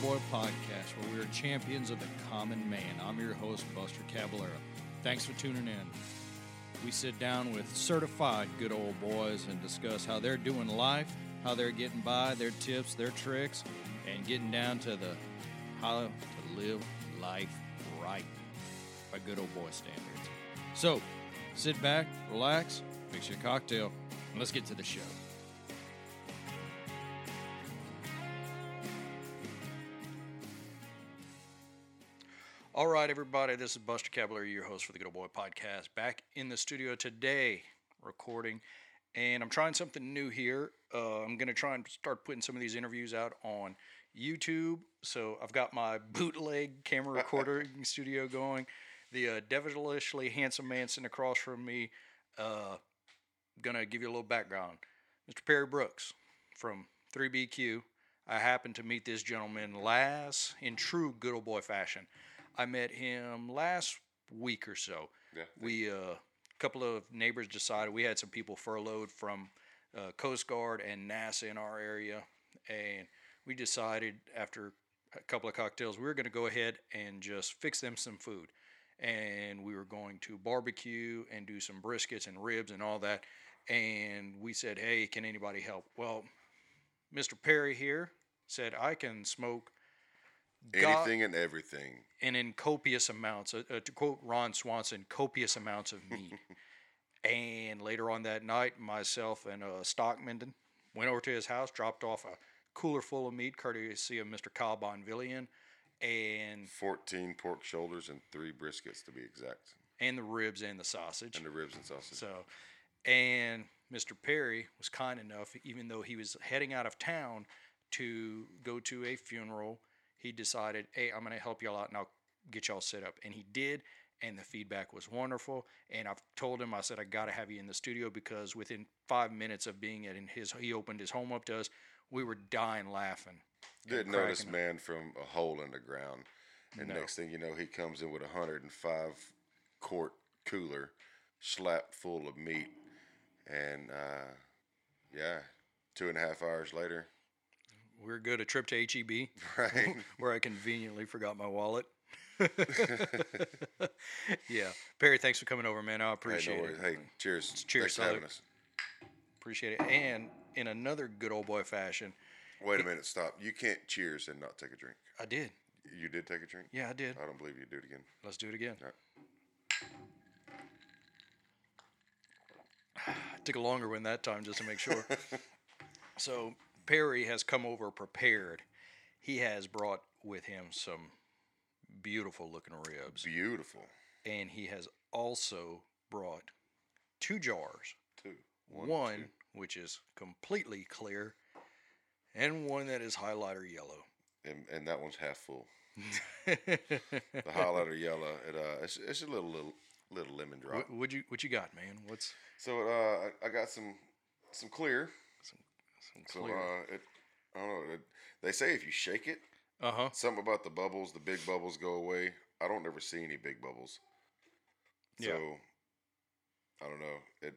Boy podcast, where we are champions of the common man. I'm your host, Buster Caballero. Thanks for tuning in. We sit down with certified good old boys and discuss how they're doing life, how they're getting by, their tips, their tricks, and getting down to the how to live life right by good old boy standards. So, sit back, relax, mix your cocktail, and let's get to the show. All right, everybody, this is Buster Caballero, your host for the Good Old Boy Podcast, back in the studio today recording. And I'm trying something new here. Uh, I'm going to try and start putting some of these interviews out on YouTube. So I've got my bootleg camera recording studio going. The uh, devilishly handsome man sitting across from me. Uh, going to give you a little background. Mr. Perry Brooks from 3BQ. I happened to meet this gentleman last in true good old boy fashion. I met him last week or so. Yeah. We uh, a couple of neighbors decided we had some people furloughed from uh, Coast Guard and NASA in our area, and we decided after a couple of cocktails we were going to go ahead and just fix them some food, and we were going to barbecue and do some briskets and ribs and all that, and we said, hey, can anybody help? Well, Mr. Perry here said I can smoke. God- Anything and everything. And in copious amounts. Uh, uh, to quote Ron Swanson, copious amounts of meat. and later on that night, myself and uh, Stockmenden went over to his house, dropped off a cooler full of meat, courtesy of Mr. Kyle Bonvillian, and 14 pork shoulders and three briskets to be exact. and the ribs and the sausage. And the ribs and sausage. So, and Mr. Perry was kind enough, even though he was heading out of town to go to a funeral, he decided, hey, I'm going to help y'all out and I'll get y'all set up. And he did. And the feedback was wonderful. And I've told him, I said, I got to have you in the studio because within five minutes of being in his, he opened his home up to us. We were dying laughing. Didn't know this up. man from a hole in the ground. And No. next thing you know, he comes in with a 105 quart cooler slapped full of meat. And uh, yeah, two and a half hours later, we're good. A trip to HEB. right? where I conveniently forgot my wallet. yeah, Perry, thanks for coming over, man. I hey, appreciate no it. Hey, cheers. Cheers, Thanks for having us. Appreciate it. And in another good old boy fashion, Wait a minute, stop. You can't cheers and not take a drink. I did. You did take a drink? Yeah, I did. I don't believe you do it again. Let's do it again. All right. Took a longer one that time just to make sure. so Perry has come over prepared. He has brought with him some beautiful looking ribs, Beautiful. and he has also brought two jars Two. one, which is completely clear, and one that is highlighter yellow. and, and that one's half full. the highlighter yellow, it uh, it's, it's a little little little lemon drop. What, what you what you got, man? What's So uh, I, I got some some clear. some So clear? uh, it, I don't know. It, they say if you shake it, Uh huh. something about the bubbles, the big bubbles go away. I don't ever see any big bubbles. So Yeah. I don't know. It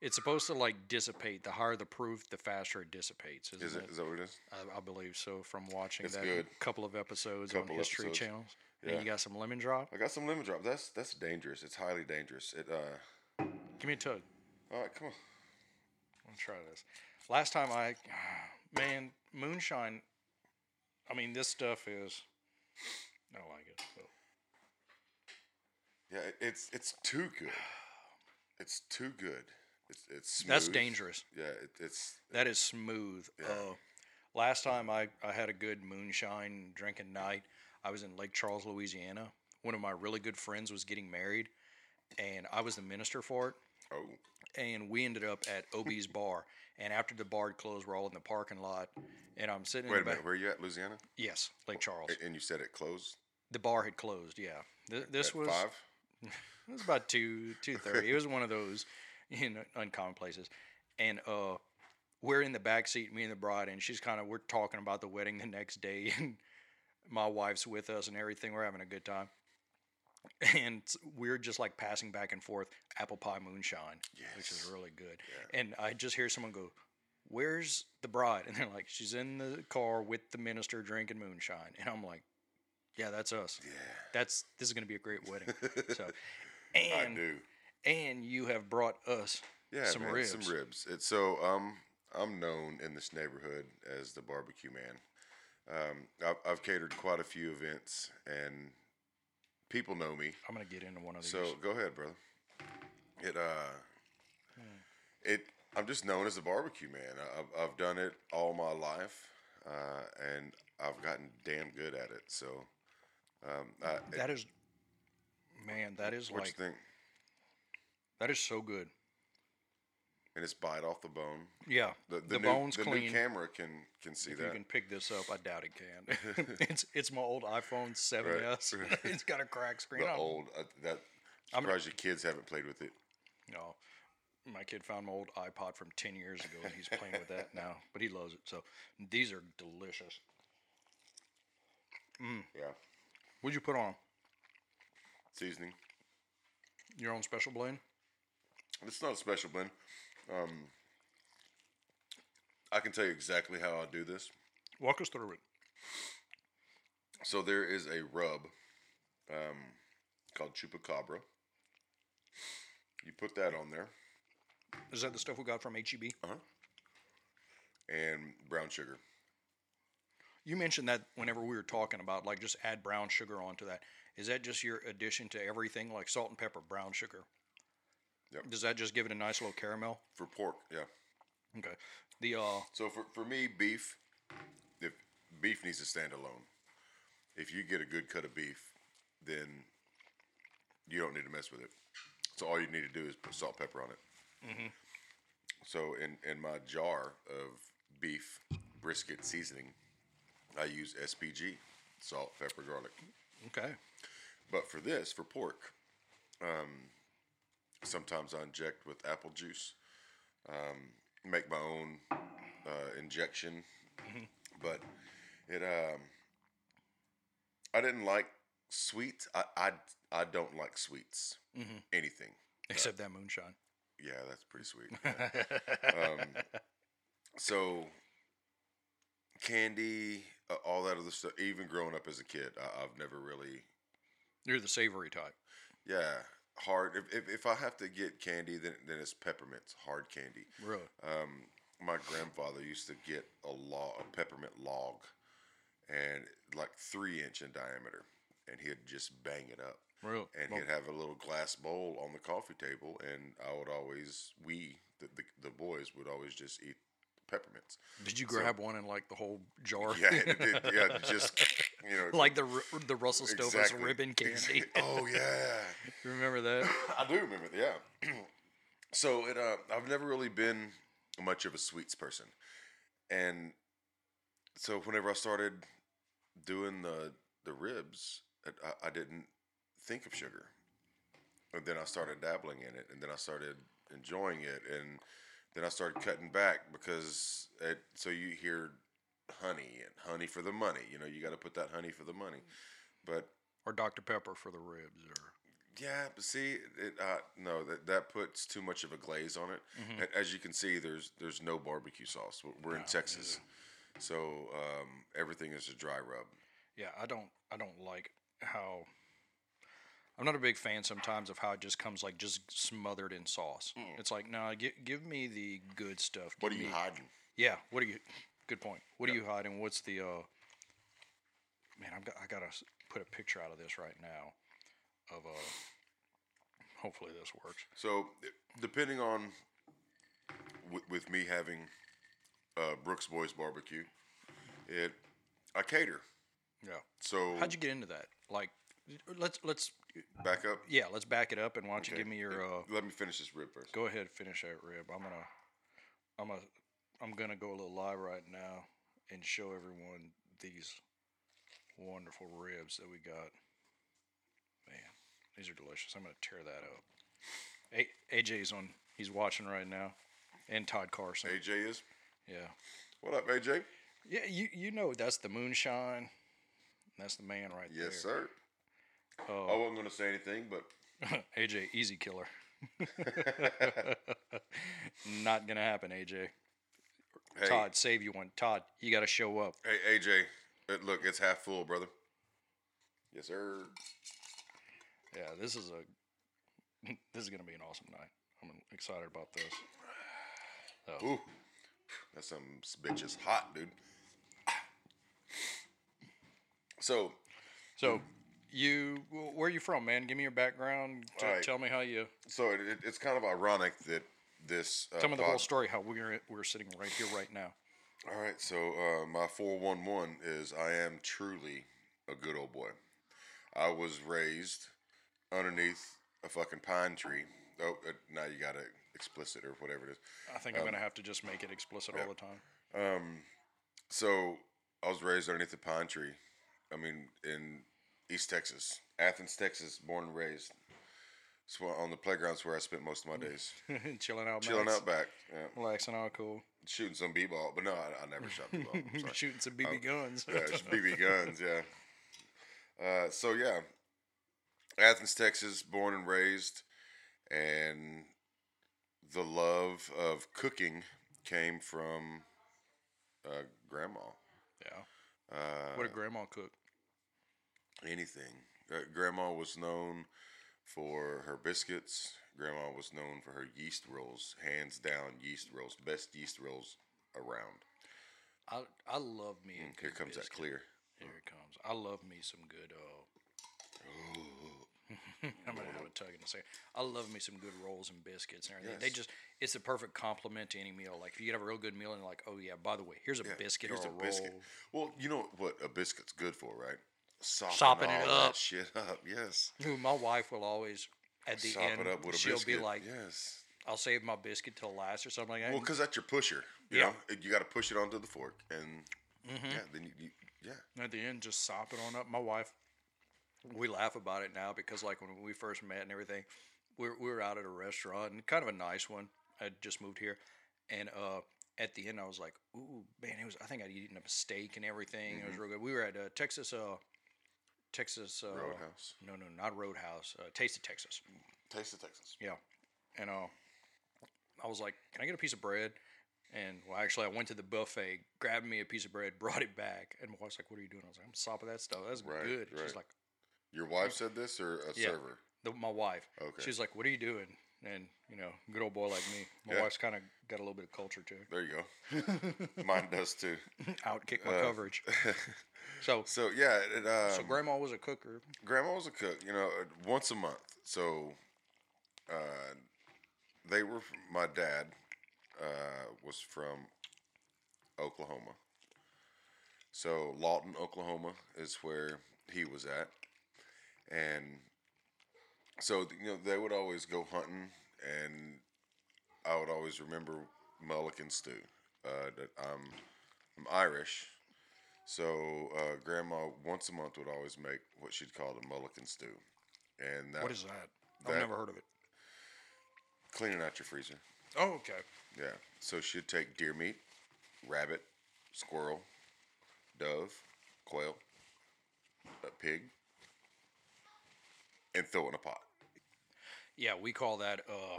It's supposed to like dissipate. The higher the proof, the faster it dissipates. Isn't is it. Is that what it is? I, I believe so. From watching It's that good. couple of episodes Couple on History episodes. channels, Yeah. and you got some lemon drop. I got some lemon drop. That's that's dangerous. It's highly dangerous. It uh. Give me a tug. All right, come on. Let's try this. Last time I, man, moonshine. I mean, this stuff is. I don't like it. So. Yeah, it's it's too good. It's too good. It's it's smooth. That's dangerous. Yeah, it, it's That is smooth. Uh, last time I, I had a good moonshine drinking night, I was in Lake Charles, Louisiana. One of my really good friends was getting married, and I was the minister for it. oh And we ended up at OB's bar. And after the bar closed, we're all in the parking lot, and I'm sitting wait a in the minute. back. Where are you at, Louisiana? Yes, Lake Charles. And you said it closed. The bar had closed. Yeah, Th- this at was five. it was about two two thirty. it was one of those you know uncommon places, and uh, we're in the back seat, me and the bride, and she's kind of we're talking about the wedding the next day, and my wife's with us and everything. We're having a good time, and we're just like passing back and forth apple pie moonshine, which is really good. And I just hear someone go, where's the bride? And they're like, she's in the car with the minister drinking moonshine. And I'm like, yeah, that's us. Yeah, That's this is going to be a great wedding. So, I and do. and you have brought us Yeah, some man, ribs. some ribs. It's so um, I'm known in this neighborhood as the barbecue man. Um, I've, I've catered quite a few events, and people know me. I'm going to get into one of these. So go ahead, brother. It uh, Hmm. it. I'm just known as the barbecue man. I've I've done it all my life, uh, and I've gotten damn good at it. So, um, I, that is, man, that is what like you think? that is so good. And it's bite off the bone. Yeah, The, the, the, new, bone's the clean. new camera can can see if that. you can pick this up, I doubt it can. it's it's my old iPhone 7s. Right. it's got a crack screen. the I'm- old uh, that. I'm- surprised your kids haven't played with it. No, my kid found my old iPod from ten years ago, and he's playing with that now. But he loves it. So these are delicious. Yeah, What'd you put on? seasoning. Your own special blend? It's not a special blend. Um, I can tell you exactly how I do this. Walk us through it. So there is a rub um, called chupacabra. You put that on there Is that the stuff we got from HEB? Uh huh. And brown sugar. You mentioned that whenever we were talking about like just add brown sugar onto that. Is that just your addition to everything like salt and pepper, brown sugar? Yep. Does that just give it a nice little caramel? For pork, yeah. Okay. The uh So for, for me, beef, if beef needs to stand alone. If you get a good cut of beef, then you don't need to mess with it. So all you need to do is put salt, pepper on it. Mm-hmm. So in in my jar of beef brisket seasoning, I use SPG, salt, pepper, garlic. okay. But for this, for pork, um, sometimes I inject with apple juice. Um, make my own uh, injection, but it. Um, I didn't like sweets. I I, I don't like sweets. Anything. Except that moonshine. Yeah, that's pretty sweet. um, so candy, uh, all that other stuff. Even growing up as a kid, I, I've never really You're the savory type. Yeah, hard. If, if, if I have to get candy, then then it's peppermints, hard candy. Really? Um, my grandfather used to get a log, a peppermint log, and like three inch in diameter, and he'd just bang it up. Really? And he'd have a little glass bowl on the coffee table, and I would always, we, the, the, the boys, would always just eat peppermints. did you grab one and like the whole jar? Yeah, it, it, yeah, just you know, like the the Russell Stover's exactly. ribbon candy. oh yeah. You Remember that? I do remember that. Yeah. so it. Uh, I've never really been much of a sweets person, and so whenever I started doing the the ribs, I, I didn't think of sugar, and then I started dabbling in it, and then I started enjoying it, and then I started cutting back because it. So you hear honey and honey for the money. You know, you got to put that honey for the money, but Or Dr Pepper for the ribs? Or yeah, but see, it uh, no that that puts too much of a glaze on it. A- As you can see, there's there's no barbecue sauce. We're- in Texas, so um, everything is a dry rub. yeah, I don't I don't like how. I'm not a big fan sometimes of how it just comes like just smothered in sauce. It's like no, give give me the good stuff. What are you me- hiding? Yeah. What are you? Good point. What are you hiding? What's the? uh Man, I've got, I gotta put a picture out of this right now. Of uh. Hopefully this works. So depending on with, with me having uh, Brooks Boys Barbecue, it I cater. Yeah. So How'd you get into that? Like, let's let's back up. yeah, let's back it up and why don't you give me your uh. Let me finish this rib first. Go ahead, finish that rib. I'm gonna, I'm gonna, I'm gonna go a little live right now and show everyone these wonderful ribs that we got. Man, these are delicious. I'm gonna tear that up. A- AJ's on. He's watching right now, and Todd Carson. AJ is. Yeah, What up, AJ? yeah. You you know that's the moonshine. That's the man right there. Yes, sir. Oh. I wasn't going to say anything, but. AJ, easy killer. Not gonna happen, AJ. Hey. Todd, save you one. Todd, you got to show up. Hey AJ, look, it's half full, brother. Yes, sir. Yeah, this is a this is gonna be an awesome night. I'm excited about this. Oh. Ooh, that's some bitch is hot, dude. So, So, you where are you from, man? Give me your background. T- right. Tell me how you. so it, it, it's kind of ironic that this. Uh, Tell me the whole story. How we're we're sitting right here, right now. All right, so uh, my 411 is I am truly a good old boy. I was raised underneath a fucking pine tree. Oh, uh, now you got it explicit or whatever it is. I think I'm gonna have to just make it explicit all the time. Um, so I was raised underneath a pine tree. I mean, in East Texas, Athens, Texas, born and raised. On the playgrounds where I spent most of my days, Chilling out, chilling max, out back, yeah, relaxing, all cool. shooting some b-ball. But no, I, I never shot b-ball. Shooting some BB guns. Yeah, BB guns. Yeah. Uh, so yeah, Athens, Texas, born and raised, and the love of cooking came from uh, grandma. yeah. Uh, What did grandma cook? anything. Uh, grandma was known for her biscuits. Grandma was known for her yeast rolls, hands down yeast rolls, best yeast rolls around. I I love me. Mm, Here comes that clear. Here it comes. I love me some good. Uh, I'm gonna have a tug in a second. I love me some good rolls and biscuits and everything. They just it's the perfect complement to any meal. Like if you get a real good meal and you're like, oh yeah, by the way, here's a Yeah, biscuit here's or a, a biscuit. roll. Well, you know what a biscuit's good for, right? Sopping, Sopping it up. shit up. Yes. Ooh, My wife will always at the Sop end it up with a she'll biscuit. be like, yes. I'll save my biscuit till last or something like that. Well, because that's your pusher. You Yeah. know, you got to push it onto the fork, and Mm-hmm. yeah, then you, you yeah. at the end just sop it on up. My wife, we laugh about it now because like when we first met and everything, we were, we were out at a restaurant and kind of a nice one. I just moved here, and uh, at the end I was like, "Ooh, man, it was." I think I'd eaten a steak and everything. It was real good. We were at uh, Texas, uh, Texas uh, Roadhouse. No, no, not Roadhouse. Uh, Taste of Texas. Taste of Texas. Yeah, and uh, I was like, "Can I get a piece of bread?" And well, actually, I went to the buffet, grabbed me a piece of bread, brought it back, and my wife's like, "What are you doing?" I was like, "I'm sopping that stuff. That's Right, good." She's like, Your wife said this, or a Yeah. server? the, "My wife." Okay. She's like, "What are you doing?" And you know, good old boy like me, my Yeah. wife's kind of got a little bit of culture too. There you go. Mine does too. Outkick my Uh, coverage. So, So yeah, it, um, so grandma was a cooker. grandma was a cook. You know, uh, once a month. So uh, they were. From, my dad uh, was from Oklahoma. So Lawton, Oklahoma, is where he was at, and so you know they would always go hunting, and I would always remember mulligan stew. Uh, that I'm I'm Irish, so uh, Grandma once a month would always make what she'd call a mulligan stew, and that, What is that? I've never heard of it. cleaning out your freezer. Oh, okay. Yeah. So she'd take deer meat, rabbit, squirrel, dove, quail, a pig, and throw it in a pot. Yeah, we call that uh,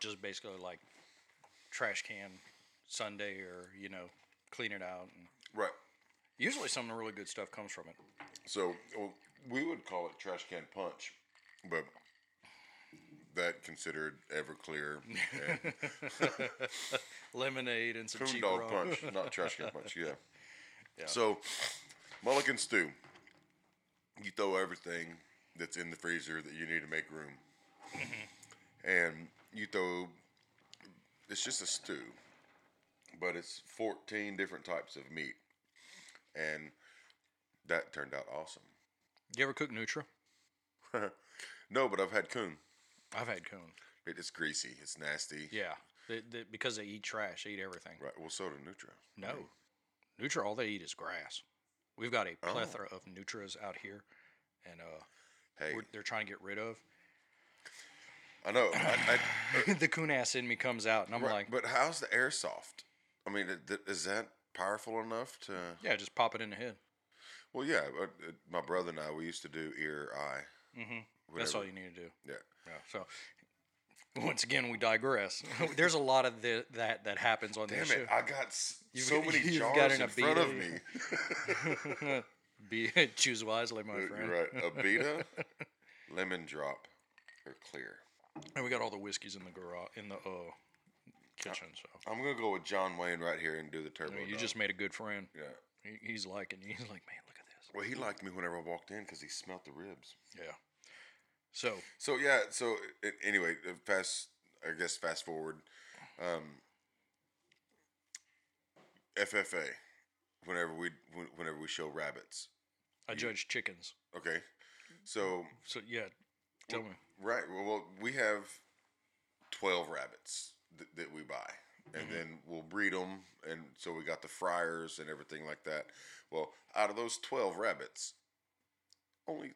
just basically like trash can Sunday, or you know, clean it out. And Right. usually, some of the really good stuff comes from it. So well, we would call it trash can punch, but that considered Everclear and Lemonade and some cheap dog rum. punch, not trash can punch. Yeah. Yeah. So, mulligan stew. You throw everything that's in the freezer that you need to make room, and you throw. It's just a stew, but it's fourteen different types of meat, and that turned out awesome. you ever cook Nutra? no, but I've had coon. I've had coon. It is greasy. It's nasty. Yeah, they, they, because they eat trash, they eat everything. Right. Well, so do Nutra. No, Nutra, all they eat is grass. We've got a Oh. plethora of Nutras out here, and uh, Hey, they're trying to get rid of. I know. I, I, the coon ass in me comes out, and I'm right, like, but how's the airsoft? I mean, is that powerful enough to? yeah, just pop it in the head. Well, yeah. Uh, my brother and I, we used to do ear eye. hmm That's all you need to do. Yeah. Yeah. So Once again, we digress. There's a lot of the, that that happens on Damn this it! show. I got s- so got- many you've jars got in front of me. Be choose wisely, my Uh, friend. right, Abita, lemon drop, or clear. And we got all the whiskeys in the garage in the uh, kitchen. So I'm gonna go with John Wayne right here and do the turbo. I mean, you just made a good friend. yeah. He, he's liking. you. He's like, man, look at this. Well, he liked me whenever I walked in because he smelt the ribs. Yeah. So So yeah. So anyway, uh, fast. I guess fast forward. Um, FFA. Whenever we whenever we show rabbits. I judge chickens. Okay. So So yeah, tell me. Right. Well, well we have twelve rabbits th- that we buy, and mm-hmm. then we'll breed them, and so we got the fryers and everything like that. Well, out of those twelve rabbits, only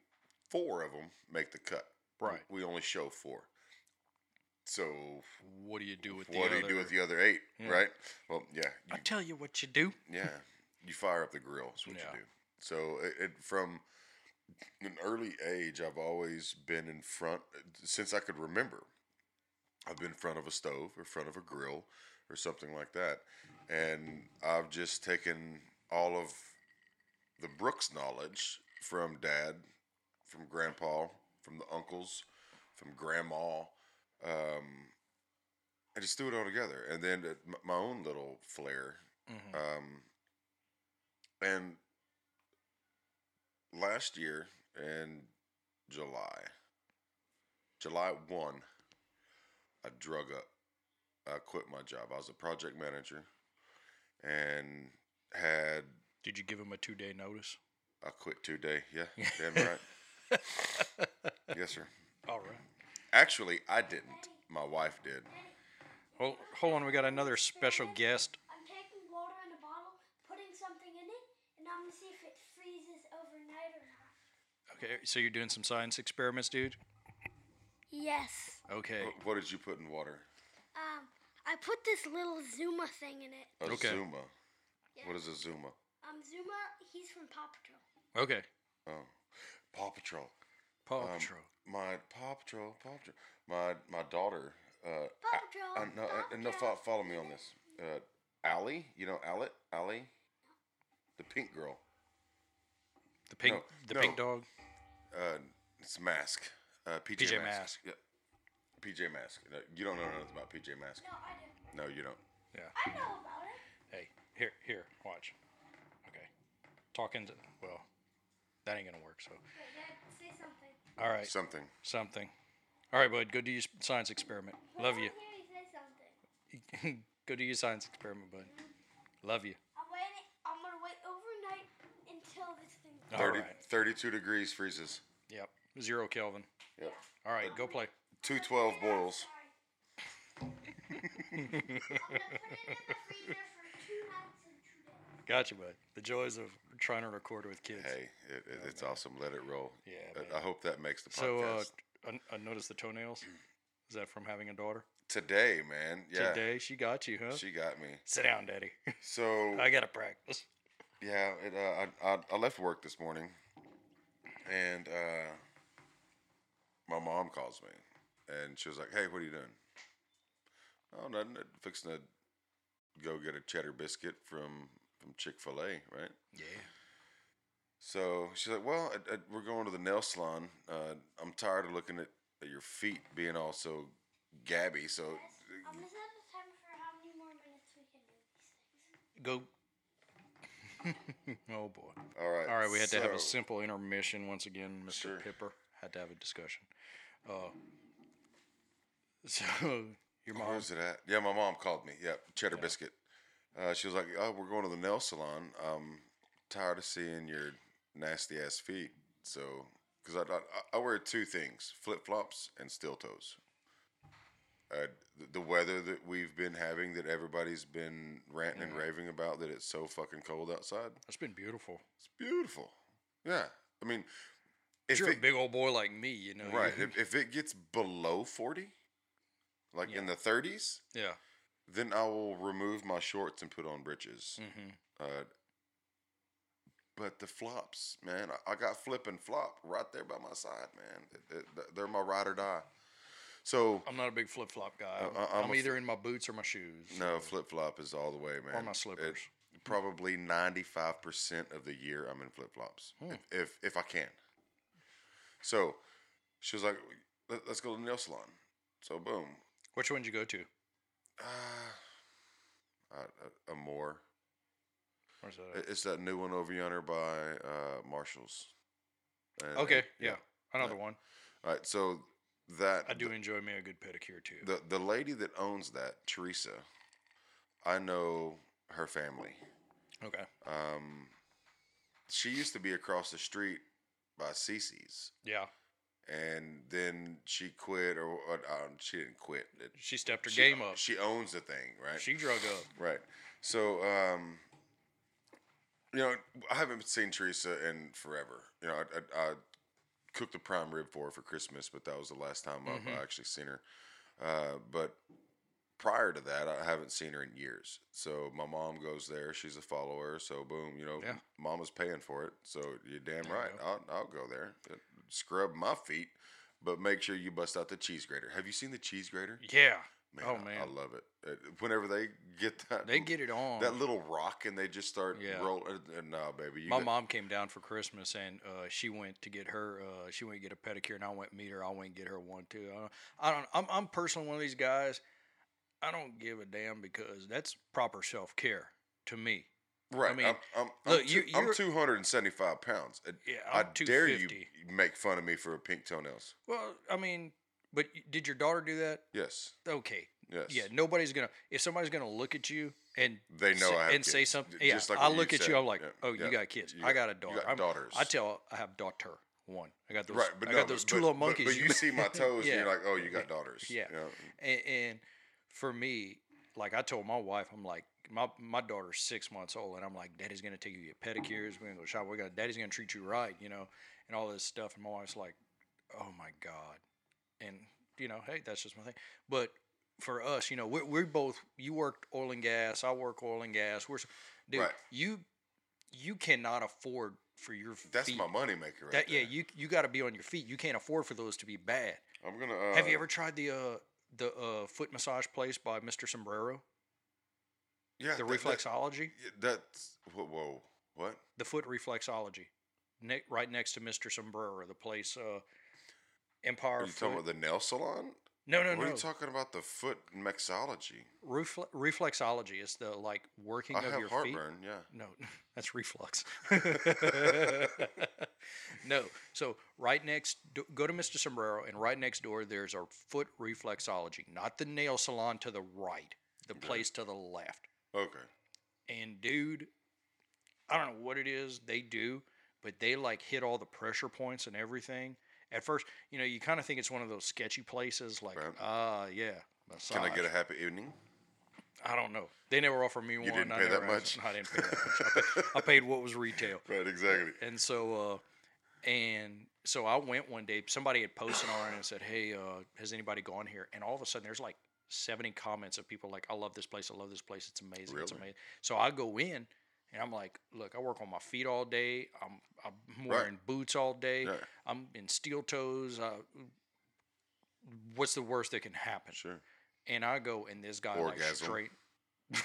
four of them make the cut. Right. We only show four. So What do you do with the what do other? you do with the other eight? Yeah. Right. Well, yeah. I tell you what you do. yeah. You fire up the grill. Is what Yeah. you do. So it, it from an early age, I've always been in front since I could remember. I've been in front of a stove or front of a grill or something like that, and I've just taken all of the Brooks knowledge from Dad, from Grandpa, from the uncles, from Grandma, um, and just threw it all together, and then uh, my own little flair Mhm. um, and last year in July, July 1, I drug up. I quit my job. I was a project manager and had, Did you give him a two day notice? I quit two day. Yeah, damn right. yes, sir. All right. Actually, I didn't. My wife did. Hold, hold on. We got another special guest. I'm taking water in a bottle, putting something in it, and I'm gonna see if it freezes overnight or not. Okay, so you're doing some science experiments, dude. Yes. Okay. Wh- What did you put in water? Um, I put this little Zuma thing in it. A Okay. Zuma. Yeah. What is a Zuma? Um, Zuma, he's from Paw Patrol. Okay. Oh, Paw Patrol. Paw Um, Patrol. My Paw Patrol, Paw Patrol. My my daughter. Uh, Paw A- Patrol, uh, no, Paw uh, no, fo- follow me on this. Uh, Allie, you know Allie, Allie, the pink girl. The pink. no, the no. pink dog. Uh, it's Mask. Uh, PJ, PJ Mask. Mask. Yeah. PJ Mask. No, you don't know nothing about PJ Mask. No, I do. No, you don't. Yeah. I know about it. Hey, here, here, watch. Okay. Talking to. Well, that ain't gonna work. So. Wait, Dad, say something. All right. Something. Something. All right, bud. Go do your science experiment. Love I you. hear you say something. go do your science experiment, bud. Love you. I'm waiting. I'm gonna wait overnight until this thing. All 30, right. 32 degrees freezes. Yep. Zero Kelvin. Yep. All right, go play. 212 boils. Sorry. I'm gonna put it in the freezer for two nights and two days. Gotcha, bud. The joys of trying to record with kids. Hey, it, it, it's awesome. Let it roll. Yeah, I- man. I hope that makes the So, uh, podcast. I, I noticed the toenails. Is that from having a daughter? Today, man. Yeah. Today, she got you, huh? She got me. Sit down, daddy. So I gotta practice. yeah, it, uh, I, I I left work this morning, and uh, my mom calls me, and she was like, "Hey, what are you doing?" Oh, nothing. Fixing to go get a cheddar biscuit from from Chick Fil A, right? Yeah. So she's like, "Well, I, I, we're going to the nail salon. Uh, I'm tired of looking at, at your feet being all so gabby. So I'm gonna the timer for how many more minutes we can do these things. Go. oh boy. all right, All right, we had to have a simple intermission once again. Mr. Sure. Pipper had to have a discussion. Uh, so your mom. Where's it at? Yeah, my mom called me. Yeah, cheddar biscuit. Uh, she was like, "Oh, we're going to the nail salon. I'm tired of seeing your nasty ass feet. So, because I, I I wear two things: flip flops and steel toes. Uh, the, the weather that we've been having, that everybody's been ranting and raving about, that it's so fucking cold outside. It's been beautiful. It's beautiful. Yeah, I mean, if You're a big old boy like me, you know. right, if, if it gets below forty, like in the thirties, yeah. then I will remove my shorts and put on breeches. hmm Uh, but the flops, man, I, I got flip and flop right there by my side, man. It- it- they're my ride or die. So I'm not a big flip flop guy. Uh, I'm I'm, either in my boots or my shoes. no flip flop is all the way, man. Or my It- slippers. probably ninety five percent of the year I'm in flip flops, Hmm. if, if if I can. So she was like, Let, "Let's go to the nail salon." So boom, Which one did you go to? uh, a, a more. Where's that? at? It's that new one over yonder by uh, Marshalls. And- Okay, and- yeah, another one. All right, so that I do enjoy me a good pedicure too. the the lady that owns that, Teresa, I know her family. okay. Um, she used to be across the street by Cece's, Yeah, and then she quit, or, or um, she didn't quit. It, she stepped her she, game up. She owns the thing, right? She drug up. Right. So, um, you know, I haven't seen Teresa in forever. You know, I, I, I cooked a prime rib for her for Christmas, but that was the last time I've Mm-hmm. actually seen her. Uh, but prior to that, I haven't seen her in years. So my mom goes there. She's a follower. So boom, you know, Yeah. mama's paying for it. So you're damn There right. go. I'll, I'll go there. Scrub my feet, but make sure you bust out the cheese grater. Have you seen the cheese grater? Yeah. Man, oh man, I love it. Uh, Whenever they get that, they get it on. that little rock and they just start Yeah. rolling. Uh, no, baby, you My got- mom came down for Christmas and uh, she went to get her. Uh, she went to get a pedicure and I went meet her. I went and get her one too. I don't. I don't I'm, I'm personally one of these guys. I don't give a damn because that's proper self care to me. right. I mean, am I'm, I'm, look, two, I'm you're- 275 pounds. Uh, Yeah, I I'm dare you 250. make fun of me for a pink toenails. Well, I mean, but did your daughter do that? Yes, Okay. yes. Yeah. Nobody's gonna. If somebody's gonna look at you and They know say, I have and say something, yeah, like I look at said. you. I'm like, Yeah, oh, you got kids. You I got- got a daughter. got I'm- daughters. I tell I have daughter one. I got those. Right, but I no, got those but- two but- little monkeys. But, you see my toes, Yeah. and you're like, oh, you got daughters. Yeah. You know? and, and for me, like I told my wife, I'm like, my my daughter's six months old, and I'm like, Daddy's gonna take you to get pedicures. We're gonna go shop. We're gonna Daddy's gonna treat you right, you know, and all this stuff. And my wife's like, Oh my god, and you know, hey, that's just my thing. But for us, you know, we're, we're both. You worked oil and gas. I work oil and gas. We're, dude, Right. you you cannot afford for your That's feet. my moneymaker right That yeah, you you got to be on your feet. You can't afford for those to be bad. I'm gonna. Uh, Have you ever tried the uh the uh foot massage place by Mr. Sombrero? Yeah. The that- that- reflexology? yeah, that's whoa, whoa. What? The foot reflexology. Ne- right next to Mr. Sombrero, the place uh Empire Are you talking about the nail salon? no, no, what no. are you talking about? The foot mixology. Refle- reflexology is the like working I of have your heartburn. feet. Yeah. No, that's reflux. no. So right next, go to Mr. Sombrero, and right next door there's our foot reflexology, not the nail salon to the right, the place to the left. Okay. And dude, I don't know what it is they do, but they like hit all the pressure points and everything. At first, you know, you kind of think it's one of those sketchy places, like Right. ah, yeah. Can I get a happy evening? I don't know. They never offered me one. didn't I pay that much? I didn't pay that much. I paid, I paid what was retail. Right. Exactly. And so, uh, and so I went one day. Somebody had posted on it and said, "Hey, uh, has anybody gone here?" And all of a sudden, there's like 70 comments of people like, "I love this place. I love this place. It's amazing. It's amazing." So I go in, and I'm like, "Look, I work on my feet all day. I'm I'm Right. wearing boots all day. Yeah. I'm in steel toes. Uh, what's the worst that can happen?" Sure. And I go, and this guy like straight.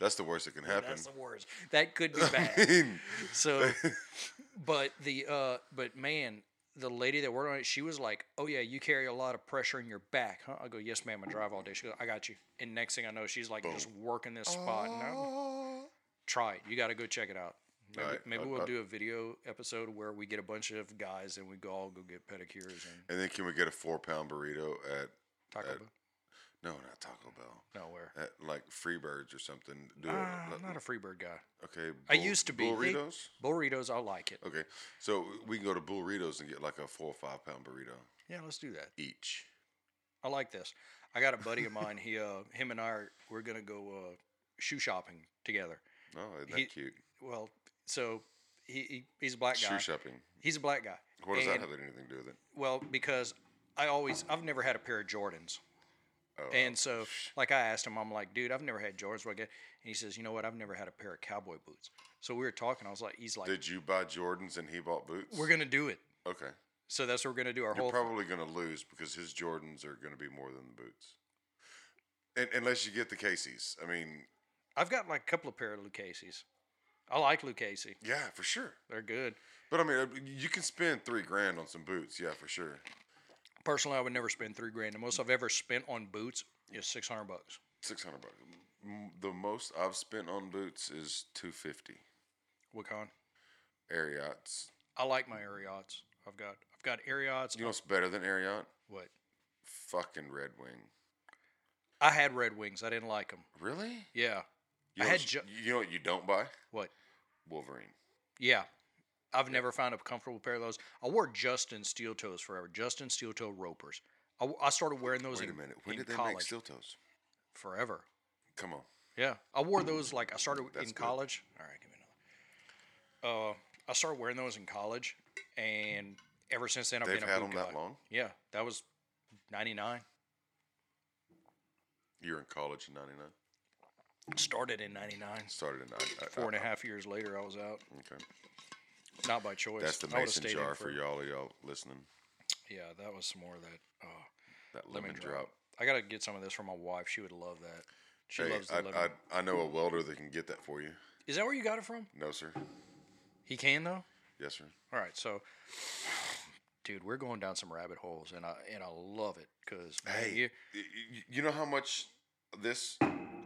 That's the worst that can happen. That's the worst. That could be bad. So, but the uh, but man, the lady that worked on it, she was like, "Oh yeah, you carry a lot of pressure in your back, huh?" I go, "Yes, ma'am. I drive all day." She goes, "I got you." And next thing I know, she's like just working this spot. Oh. Try it. You got to go check it out. Maybe, Alright, maybe I'll- we'll I'll- do a video episode where we get a bunch of guys and we go all go get pedicures and And then can we get a four pound burrito at Taco Uh, Bell. no, not Taco Bell. Nowhere. At like Freebirds or something. Do Uh, it. I'm not a Freebird guy. okay. I used to be. Burritos. Burritos, I like it. Okay, so we can go to Burritos and get like a four or five pound burrito Yeah, let's do that. each. I like this. I got a buddy of mine. He, uh, him and I, are, we're gonna go uh, shoe shopping together. Oh, isn't that He- cute? Well, so he, he he's a black guy. Shoe shopping. He's a black guy. What does that have anything to do with it? Well, because I always I've never had a pair of Jordans. Oh, And oh, so, like I asked him, I'm like, dude, I've never had Jordans. What I get? And he says, you know what? I've never had a pair of cowboy boots. So we were talking. I was like, he's like, did you buy Jordans and he bought boots? we're gonna do it. okay. So that's what we're gonna do our You're whole. probably going to lose because his Jordans are going to be more than the boots. And, unless you get the Casey's. I mean, I've got like a couple of pair of Lucchese's. I like Lucchese. yeah, for sure. They're good. But I mean, uh, you can spend three grand on some boots. Yeah, for sure. Personally, I would never spend three grand. The most I've ever spent on boots is six hundred bucks. Six hundred bucks. M- The most I've spent on boots is two fifty. What kind? Ariats. I like my Ariats. I've got I've got Ariats. You know what's better than Ariat? what? Fucking Red Wing. I had Red Wings. I didn't like them. Really? Yeah. You I know had what ju- you, know what you don't buy? What? Wolverine. Yeah. I've never found a comfortable pair of those. I wore Justin steel toes forever. Justin steel toe ropers. I, I started wearing those Wait in, a minute. When did they college. make steel toes? forever. Come on. Yeah, I wore those like I started That's in good. college. All right, give me another. Uh, I started wearing those in college, and ever since then I've They've been a had boot them that long? Yeah, that was ninety nine. You're in college in '99. Started in ninety nine. Started in '99. Four and a half years later, I was out. Okay. Not by choice. That's the I mason jar for y'all, y'all listening. Yeah, that was some more of that. Uh, That lemon, lemon drop. drop. I gotta get some of this for my wife. She would love that. She Hey, loves the I, lemon. I, I know a welder that can get that for you. Is that where you got it from? No, sir. He can though. Yes, sir. All right, so, dude, we're going down some rabbit holes, and I and I love it because Hey, you, you know how much this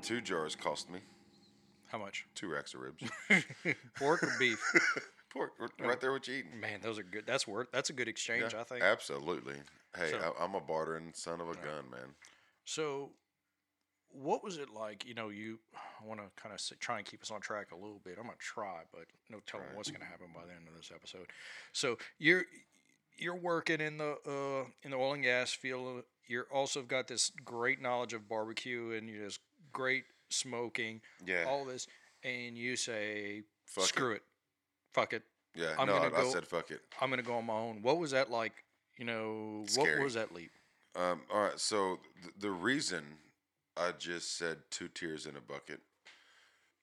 two jars cost me? how much Two racks of ribs. pork or beef? Pork, r- right there, what you eating? Man, those are good. That's worth. That's a good exchange, Yeah, I think. Absolutely. Hey, So- I, I'm a bartering son of a gun, man. So, what was it like? You know, you. I want to kind of try and keep us on track a little bit. I'm gonna try, but no telling Try. what's gonna happen by the end of this episode. So you're you're working in the uh, in the oil and gas field. You're also got this great knowledge of barbecue and you just great smoking. Yeah. All this, and you say, Fuck it. "Screw it. fuck it, Yeah, I'm no, I, gonna I go- said fuck it. I'm gonna go on my own." What was that like? You know, Scary. what was that leap? Um, all right, so th- the reason I just said two tears in a bucket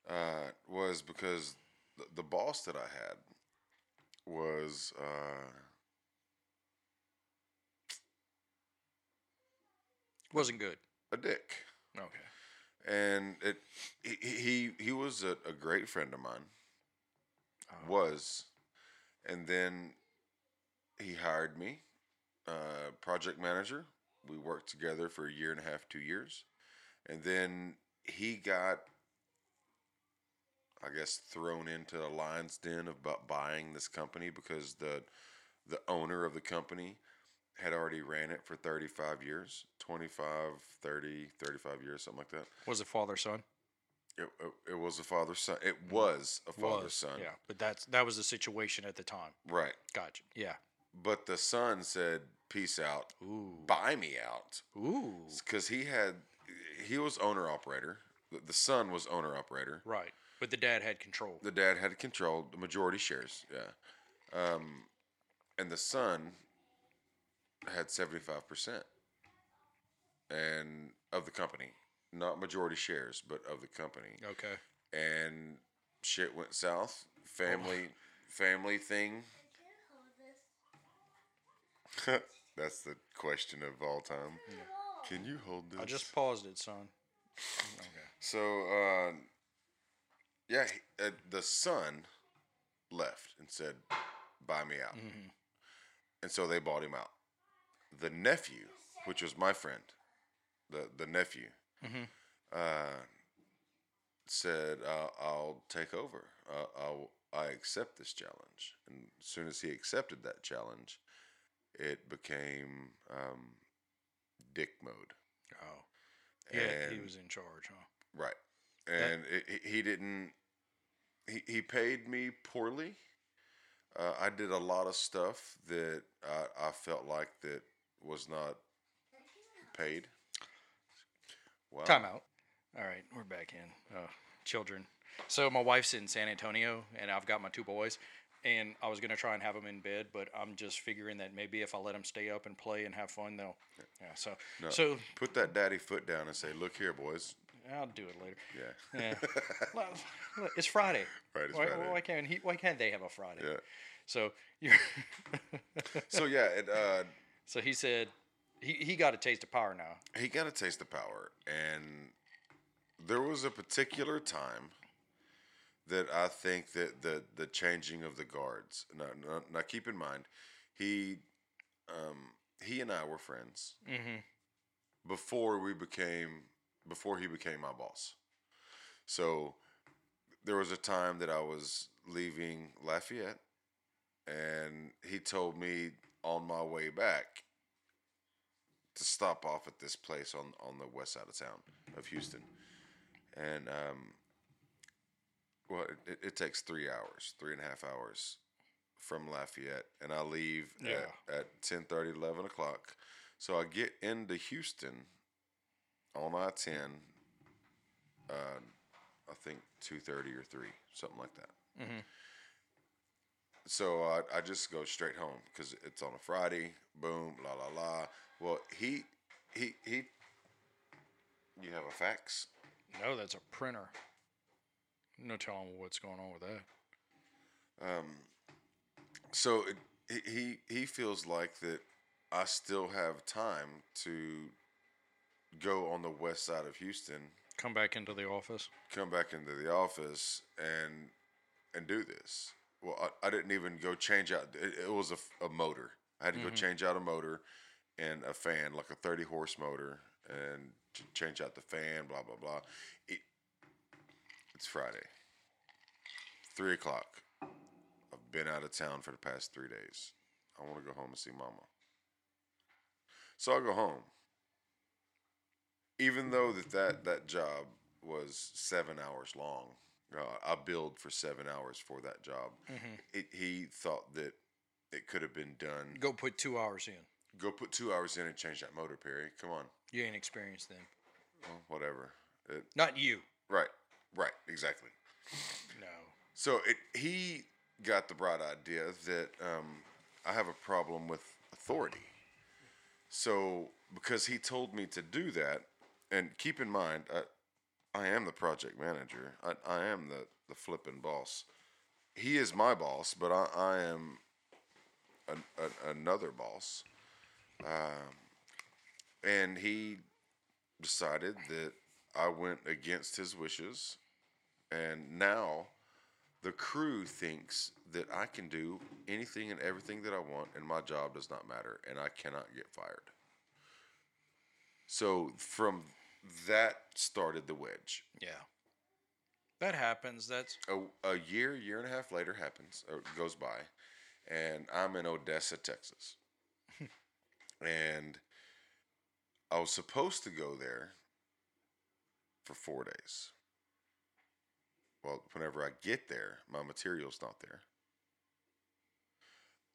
uh, was because the, the boss that I had was uh, Wasn't good. a dick, Okay. And it he he, he was a, a great friend of mine. Oh. Was, and then he hired me, uh, project manager. We worked together for a year and a half, two years, and then he got, I guess, thrown into the lion's den about buying this company because the the owner of the company had already ran it for 35 years 25 30 35 years something like that Was it father son? it, it, it was a father son it was a father Was, son Yeah, but that's that was the situation at the time. right Gotcha. Yeah. but the son said peace out Ooh. buy me out Ooh. because he had he was owner operator the, the son was owner operator Right. But the dad had control. the dad had control the majority shares yeah um, and the son had 75% and of the company not majority shares but of the company Okay. and shit went south family family thing that's the question of all time can you hold this I just paused it, son. Okay. So, uh, yeah, he- uh, the son left and said, "Buy me out," Mhm. and so they bought him out. The nephew, which was my friend, the the nephew, Mhm. uh, said, uh, "I'll take over. Uh, I'll I accept this challenge." And as soon as he accepted that challenge, it became um, dick mode. Oh. Yeah, he was in charge, huh? Right. And it, he- he didn't. He, he paid me poorly. Uh, I did a lot of stuff that I, I felt like that was not paid. Wow. Time out. All right, we're back in. Uh, children. So my wife's in San Antonio, and I've got my two boys, and I was gonna try and have them in bed, but I'm just figuring that maybe if I let them stay up and play and have fun, they'll. Yeah. So. No, So put that daddy foot down and say, "Look here, boys." I'll do it later. Yeah. Yeah. Well, look, it's Friday. Right, it's why, Friday. why can't he? Why can't they have a Friday? Yeah. So you're. So yeah, it, uh, so he said he, he got a taste of power now. he got a taste of power, and there was a particular time that I think that the the changing of the guards. Now, now, now keep in mind, he um, he and I were friends Mm-hmm. before we became before he became my boss. So there was a time that I was leaving Lafayette, and he told me on my way back to stop off at this place on on the west side of town of Houston, and um, well, it, it takes three hours, three and a half hours from Lafayette, and I leave Yeah. at, at 10, 11 o'clock. So I get into Houston on I ten. Uh, I think two thirty or three, something like that. Mhm. So I, I just go straight home because it's on a Friday. Boom, la la la. Well, he he he. You have a fax. No, that's a printer. No telling what's going on with that. Um, so it, he he he feels like that. I still have time to go on the west side of Houston Come back into the office. come back into the office and and do this. Well, I, I didn't even go change out. It, it was a motor. I had to go mm-hmm. change out a motor and a fan, like a thirty horse motor, and ch- change out the fan. Blah blah blah. It, it's Friday, three o'clock. I've been out of town for the past three days. I want to go home and see Mama. So I go home even though that that, that job was seven hours long, uh, I billed for seven hours for that job. It, he thought that it could have been done. Go put two hours in. Go put two hours in and change that motor, Perry. Come on, You ain't experienced them. well, whatever. It, Not you. right, right, exactly. No. So it, he got the bright idea that um, I have a problem with authority. So because he told me to do that, and keep in mind, I, I am the project manager. I, I am the the flipping boss. He is my boss, but I, I am an, an, another boss. Um, and he decided that I went against his wishes, and now the crew thinks that I can do anything and everything that I want, and my job does not matter, and I cannot get fired. So from that started the wedge. Yeah. That happens. That's A, a year, year and a half later happens, or goes by, and I'm in Odessa, Texas. and I was supposed to go there for four days. Well, whenever I get there, my material's not there.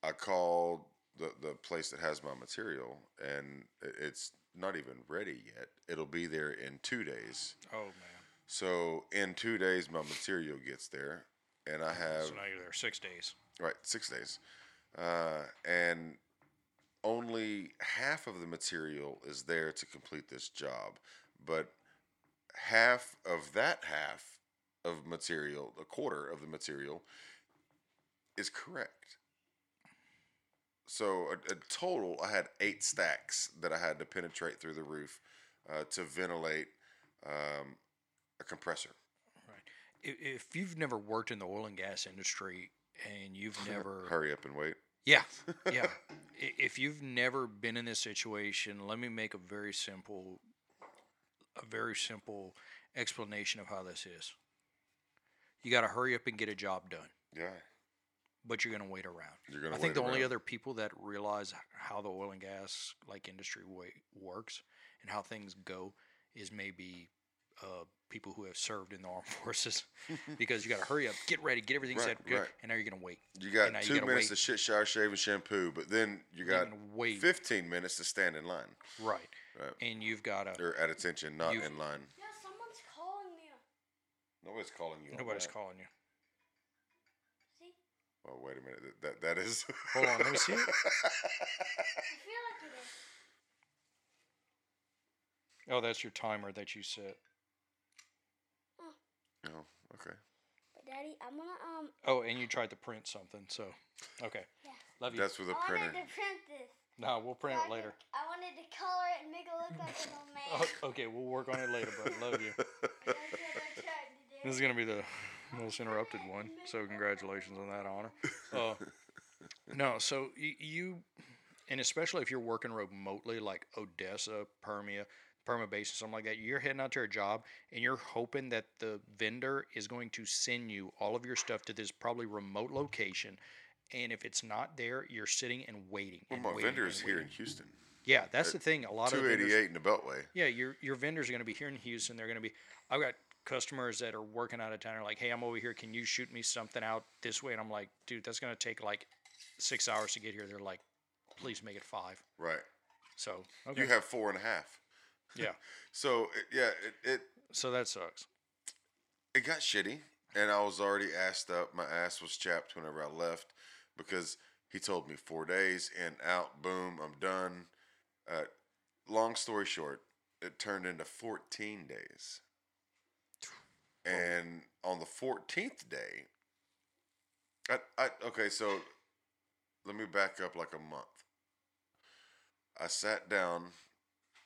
I called the, the place that has my material, and it's not even ready yet. It'll be there in two days. oh man. So in two days, my material gets there, and I have So now you're there six days. right six days, uh, and only half of the material is there to complete this job, but half of that half of material, a quarter of the material, is correct. So a, a total, I had eight stacks that I had to penetrate through the roof uh, to ventilate um, a compressor. Right. If, if you've never worked in the oil and gas industry and you've never Hurry up and wait. Yeah, yeah. If you've never been in this situation, let me make a very simple, a very simple explanation of how this is. You got to hurry up and get a job done, Yeah. But you're going to wait around. You're gonna I think wait the only other people that realize how the oil and gas like industry way, works and how things go is maybe uh, people who have served in the armed forces, because you got to hurry up, get ready, get everything Right, set, good, right. and now you're going to wait. You got And now you two gotta minutes wait. to shit, shower, shave, and shampoo, but then you got wait. 15 minutes to stand in line Right. Right. And you've got to. or at attention, not in line. Yeah, someone's calling me. Nobody's calling you. Nobody's calling you. See? Oh, wait a minute. That that is. Hold on, let me see it. I feel like it is. Oh, that's your timer that you set. oh, okay. Daddy, I'm gonna um. Oh, and you tried to print something, so okay. Yeah. Love you. That's with a I printer. wanted to print this. no, we'll print so I it could- later. I wanted to color it and make it look like an old man. Oh, okay, we'll work on it later, but Love you. That's what I tried to do. This is gonna be the most interrupted one, so congratulations on that honor. Uh, no, so y- you, and especially if you're working remotely, like Odessa, Permia, Permian Basin, something like that, you're heading out to a job and you're hoping that the vendor is going to send you all of your stuff to this probably remote location. And if it's not there, you're sitting and waiting. Well, and my waiting vendor is here in. Houston. Yeah, that's the thing. A lot of vendors, 288 in the Beltway. yeah, your your vendors are going to be here in Houston. They're going to be. I've got customers that are working out of town. Are like, hey, I'm over here. Can you shoot me something out this way? And I'm like, dude, that's going to take like six hours to get here. They're like, please make it five. Right. So okay, You have four and a half. yeah. So it, yeah, it, it So that sucks. it got shitty, and I was already assed up. My ass was chapped whenever I left because he told me four days and out. Boom, I'm done. Uh, long story short, it turned into 14 days, and on the 14th day, I, I okay. So let me back up like a month. I sat down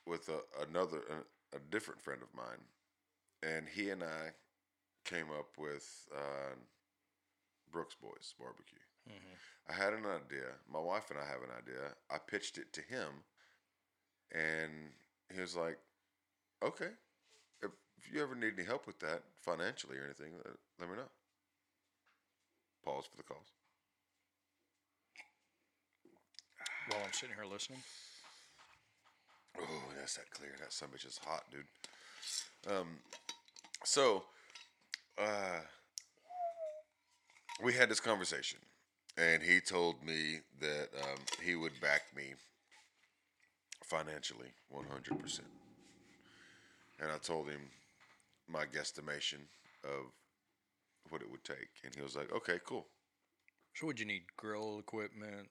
with a, another a, a different friend of mine, and he and I came up with uh, Brooks Boys Barbecue. hmm I had an idea. My wife and I have an idea. I pitched it to him, and he was like, "Okay, if, you ever need any help with that financially or anything, let, let me know." Pause for the calls. While I'm sitting here listening, Oh, that's that clear. That son bitch is hot, dude. Um, so, uh, we had this conversation, and he told me that um, he would back me financially, one hundred percent. And I told him my guesstimation of what it would take, and he was like, "Okay, cool." so would you need grill equipment?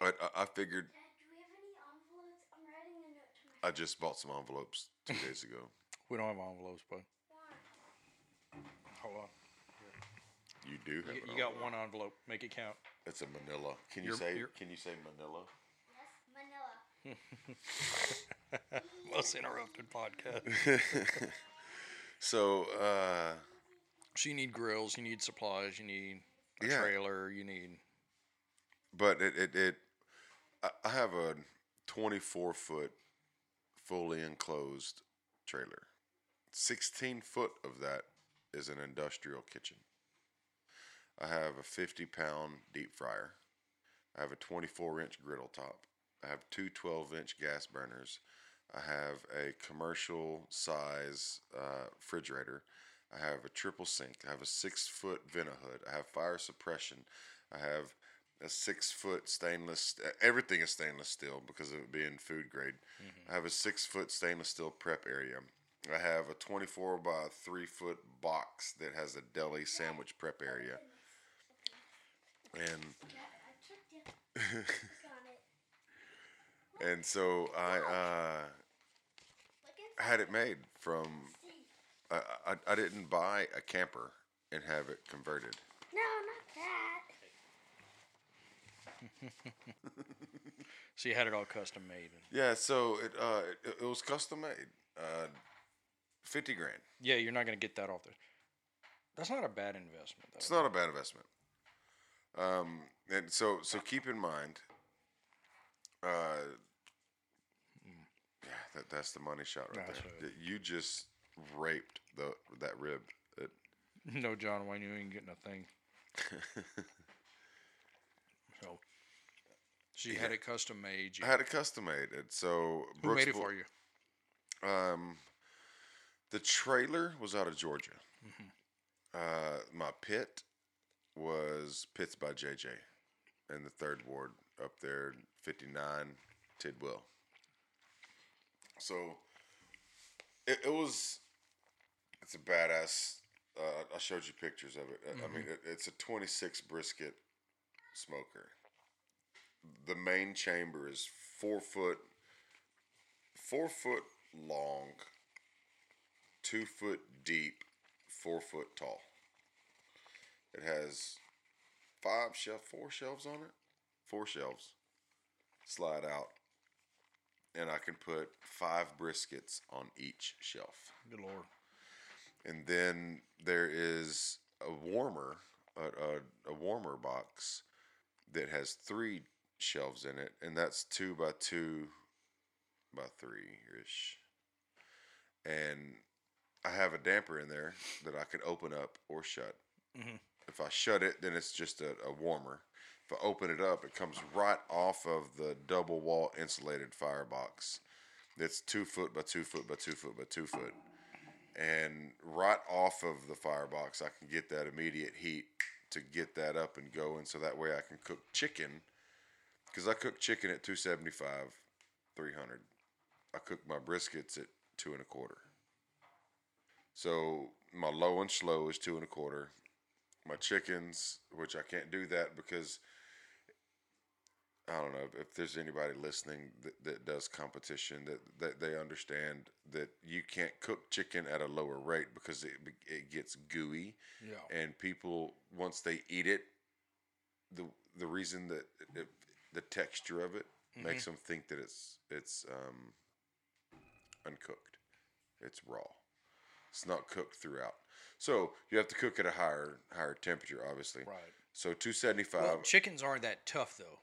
I, I, I figured Dad, do we have any envelopes? I'm writing a note to my I just bought some envelopes two days ago. We don't have envelopes, bud. Why? Hold on. You do have You, an you got one envelope. Make it count. It's a Manila. Can you You're- say? you're- Can you say Manila? Yes, Manila. Most interrupted podcast. So, uh, So you need grills. You need supplies. You need a Yeah. trailer. You need. but it it, it I, I have a 24 foot fully enclosed trailer. 16 foot of that is an industrial kitchen. I have a 50 pound deep fryer. I have a 24 inch griddle top. I have two 12 inch gas burners. I have a commercial size uh, refrigerator. I have a triple sink. I have a six foot vent hood. I have fire suppression. I have a six foot stainless. Everything is stainless steel because of it being food grade. I have a six foot stainless steel prep area. I have a 24 by 3 foot box that has a deli sandwich prep area. And Dad, I tricked you. Got it. And so I uh, had it made from. I, I, I didn't buy a camper and have it converted. No, not that. So you had it all custom made. Yeah, so it uh it, it was custom made. Uh, fifty grand. Yeah, you're not going to get that off there. That's not a bad investment, though. It's not a bad investment. Um, and so so keep in mind. Uh, yeah, that that's the money shot right That's there. right. That You just raped the that rib. It, No, John Wayne, you ain't getting a thing. so, so you had it custom made. You, I had it custom made. And so who made it Brooksville- for you? Um, the trailer was out of Georgia. Mm-hmm. Uh, my pit was Pits by JJ in the third ward up there, 59 Tidwell. So it, it was, it's a badass. Uh, I showed you pictures of it. I- I mean, it, it's a 26 brisket smoker. The main chamber is four foot four foot long, two foot deep, four foot tall. It has five shelf, four shelves on it, four shelves. Slide out, and I can put five briskets on each shelf. Good lord. And then there is a warmer, a, a, a warmer box that has three shelves in it, and that's two by two by three ish. And I have a damper in there that I can open up or shut. Mhm. If I shut it, then it's just a, a warmer. If I open it up, it comes right off of the double wall insulated firebox. It's two foot by two foot by two foot by two foot. And right off of the firebox, I can get that immediate heat to get that up and going so that way I can cook chicken. Because I cook chicken at 275, 300. I cook my briskets at two and a quarter. So my low and slow is two and a quarter. My chickens, which I can't do that because I don't know if there's anybody listening that, that does competition that, that they understand that you can't cook chicken at a lower rate because it it gets gooey Yeah. and people once they eat it the the reason that it, the texture of it makes them think that it's it's um, uncooked it's raw it's not cooked throughout so you have to cook at a higher higher temperature obviously Right. so 275 Well, chickens aren't that tough though.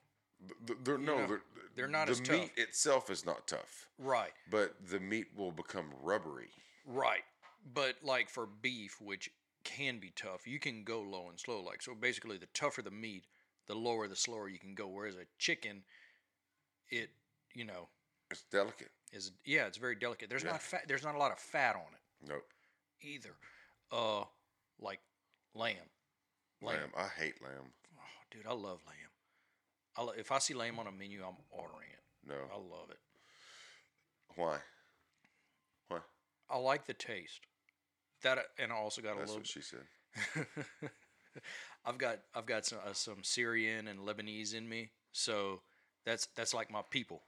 Th- they're, no, know, they're, they're not the as meat itself is not tough, Right. but the meat will become rubbery. Right. But like for beef, which can be tough, you can go low and slow. Like so basically the tougher the meat, the lower the slower you can go. Whereas a chicken, it you know, It's delicate. is yeah, it's very delicate. There's Yeah. not fat there's not a lot of fat on it Nope. either. Uh like lamb. Lamb. I hate lamb. Oh, dude, I love lamb. I lo- if I see lamb on a menu, I'm ordering it. No. I love it. Why? Why? I like the taste. That and I also got a That's little what she said. I've got I've got some uh, some Syrian and Lebanese in me, so that's that's like my people.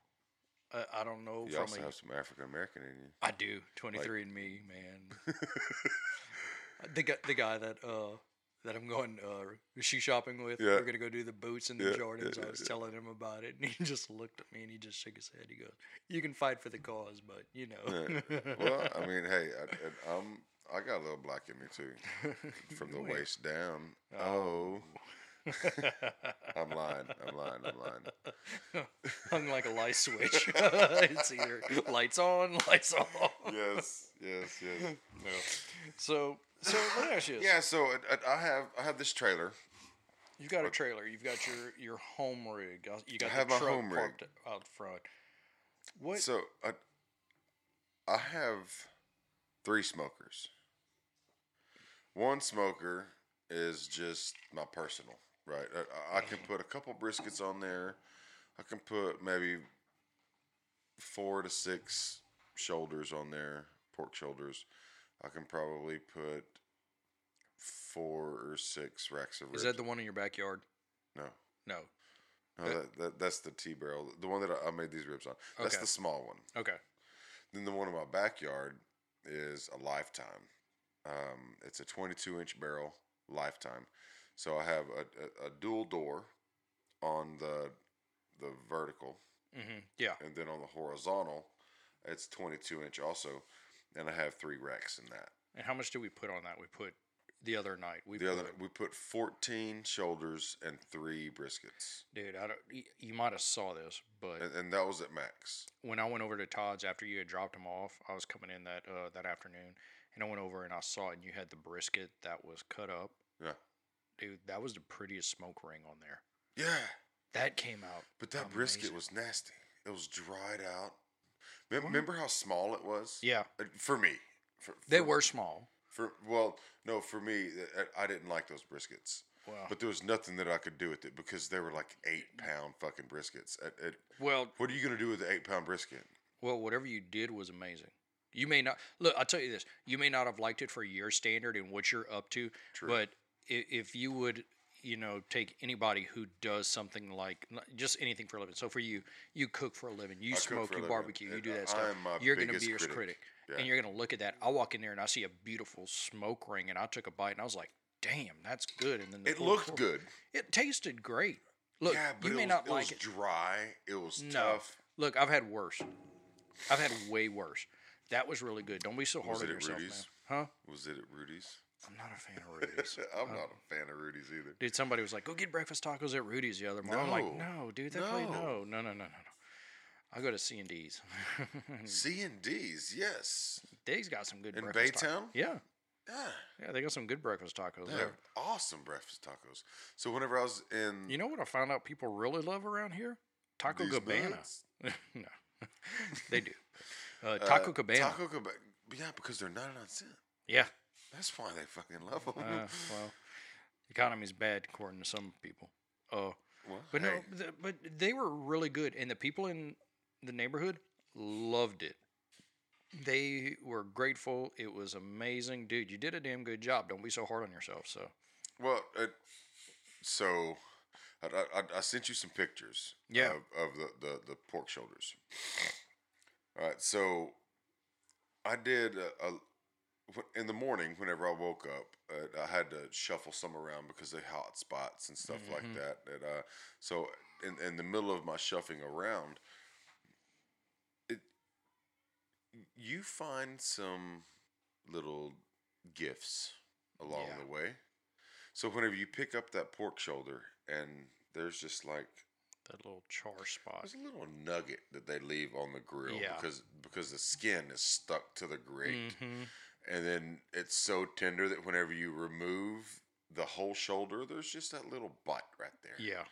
Uh, I don't know You from also a, have some African American in you. I do twenty three and me, man. the guy the guy that uh that I'm going uh shoe shopping with. Yeah. We're gonna go do the boots and the Yeah, Jordans. yeah, I was telling him about it, and he just looked at me and he just shook his head. He goes, "You can fight for the cause, but you know." Well, I mean, hey, I, I'm I got a little black in me too, from the waist down. Oh, I'm lying. I'm lying. I'm lying. hung like a light switch. it's either lights on, lights off. Yes, yes, yes. No. So, so let me ask you this. Yeah. So I, I have I have this trailer. You've got a trailer. You've got your your home rig. uh, You got I have the my truck home rig. parked out front. What? So I, I have three smokers. One smoker is just my personal, right? I, I can mm-hmm. put a couple briskets on there. I can put maybe four to six shoulders on there, pork shoulders. I can probably put four or six racks of ribs. is that the one in your backyard? no? No. No, that, that, that's the T barrel, the one that I, I made these ribs on. That's Okay. the small one. Okay. Then the one in my backyard is a lifetime. Um, it's a 22 inch barrel lifetime. So I have a, a, a dual door on the the vertical, hmm Yeah. and then on the horizontal, it's 22 inch also, and I have three racks in that. And how much did we put on that? We put the other night. We The put, other we put 14 shoulders and three briskets, dude. I don't. You might have saw this, but and, and that was at max. when I went over to Todd's after you had dropped him off, I was coming in that uh, that afternoon, and I went over and I saw it, and you had the brisket that was cut up. Yeah, Dude, that was the prettiest smoke ring on there. yeah. That came out. But that brisket was nasty. It was dried out. Mem- Remember how small it was? Yeah, Uh, For me. For, they were small. For well, no, for me, uh, I didn't like those briskets. Wow. But there was nothing that I could do with it because they were like eight pound fucking briskets. At, at, Well, what are you gonna do with the eight pound brisket? well, whatever you did was amazing. You may not look. I'll tell you this: you may not have liked it for your standard and what you're up to, True. but if you would, you know, take anybody who does something like just anything for a living. So for you, you cook for a living, you I smoke, you barbecue, you do that stuff. You're going to be your critic. critic, Yeah. and you're going to look at that. I walk in there and I see a beautiful smoke ring, and I took a bite, and I was like, damn, that's good. And then the It looked good. It tasted great. Look, yeah, but you it may was, not it like was it. dry. It was No. tough. Look, I've had worse. I've had way worse. That was really good. Don't be so hard Was on yourself, Rudy's? man. Huh? Was it at Rudy's? I'm not a fan of Rudy's. I'm not a fan of Rudy's either. Dude, somebody was like, "Go get breakfast tacos at Rudy's the other morning." I'm like, No. "No, dude, that place, No. no, no, no, no, no, no." I go to C and D's. C and D's, yes. They's got some good In breakfast Baytown? Yeah, Yeah. yeah, they got some good breakfast tacos They there. have awesome breakfast tacos. So whenever I was in You know what I found out people really love around here? Taco Cabana. no, they do. Uh, uh, Taco Cabana. Taco Cabana. Yeah, because they're 99 cents. yeah. That's why they fucking love them. Uh, well, economy's bad according to some people. Uh, well, but hey, no, the, but they were really good, and the people in the neighborhood loved it. They were grateful. It was amazing, dude. You did a damn good job. Don't be so hard on yourself. So Well, it, so I, I, I sent you some pictures Yeah. of, of the, the, the pork shoulders. All right, so I did a, a in the morning whenever I woke up. Uh, I had to shuffle some around because they hot spots and stuff like that. And, uh, so in in the middle of my shuffling around, it you find some little gifts along Yeah. the way. So whenever you pick up that pork shoulder and there's just like that little char spot. there's a little nugget that they leave on the grill Yeah. because because the skin is stuck to the grate hmm and then it's so tender that whenever you remove the whole shoulder there's just that little butt right there. Yeah,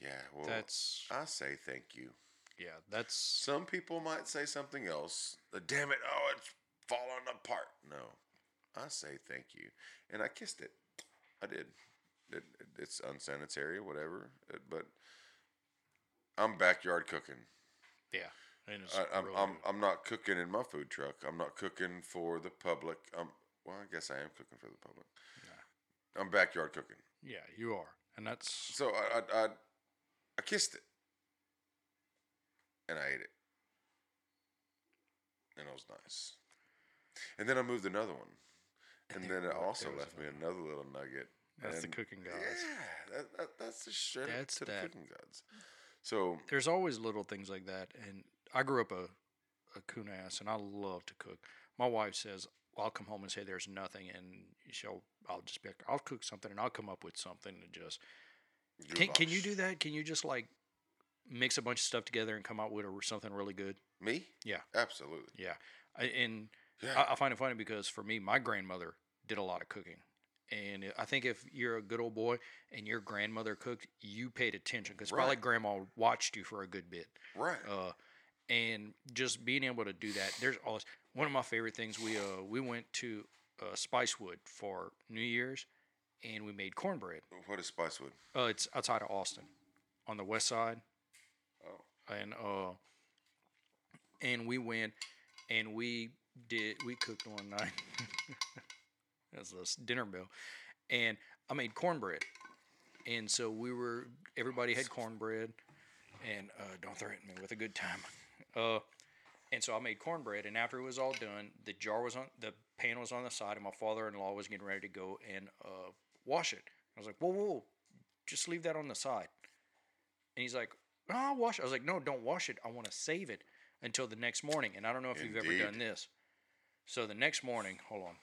Yeah, well that's I say thank you. yeah, that's Some people might say something else. Uh, Damn it, oh it's falling apart. No. I say thank you. And I kissed it. I did. It, it, it's unsanitary, whatever. It, but I'm backyard cooking. yeah. And it's I, I'm, really I'm. I'm not cooking in my food truck. I'm not cooking for the public. I'm, well, I guess I am cooking for the public. I'm backyard cooking. yeah, you are, and that's So I, I, I, I kissed it, and I ate it, and it was nice. And then I moved another one, and, And then it also left me another little nugget. That's the cooking gods. Yeah, that, that, that's the shit That's the that. cooking gods. So there's always little things like that. And I grew up a, a coon ass, and I love to cook. My wife says I'll come home and say there's nothing, and she'll I'll just be like, I'll cook something, and I'll come up with something to just. Can Can you do that? Can you just like mix a bunch of stuff together and come out with something really good? me? Yeah. absolutely. Yeah, I, and Yeah, I, I find it funny because for me, my grandmother did a lot of cooking. And I think if you're a good old boy and your grandmother cooked, you paid attention because probably grandma watched you for a good bit. right. Uh, and just being able to do that, there's always one of my favorite things. We uh we went to uh, Spicewood for New Year's, and we made cornbread. what is Spicewood? Uh, it's outside of Austin, on the west side, Oh, and uh, and we went and we did we cooked one night. That's a s- dinner bill, and I made cornbread, and so we were everybody had cornbread, and uh, don't threaten me with a good time. Uh, and so I made cornbread, and after it was all done, the jar was on the pan was on the side, and my father-in-law was getting ready to go and uh, wash it. I was like, whoa, whoa, just leave that on the side. And he's like, oh, I'll wash it. I was like, no, don't wash it. I want to save it until the next morning. And I don't know if you've ever done this. So the next morning, hold on.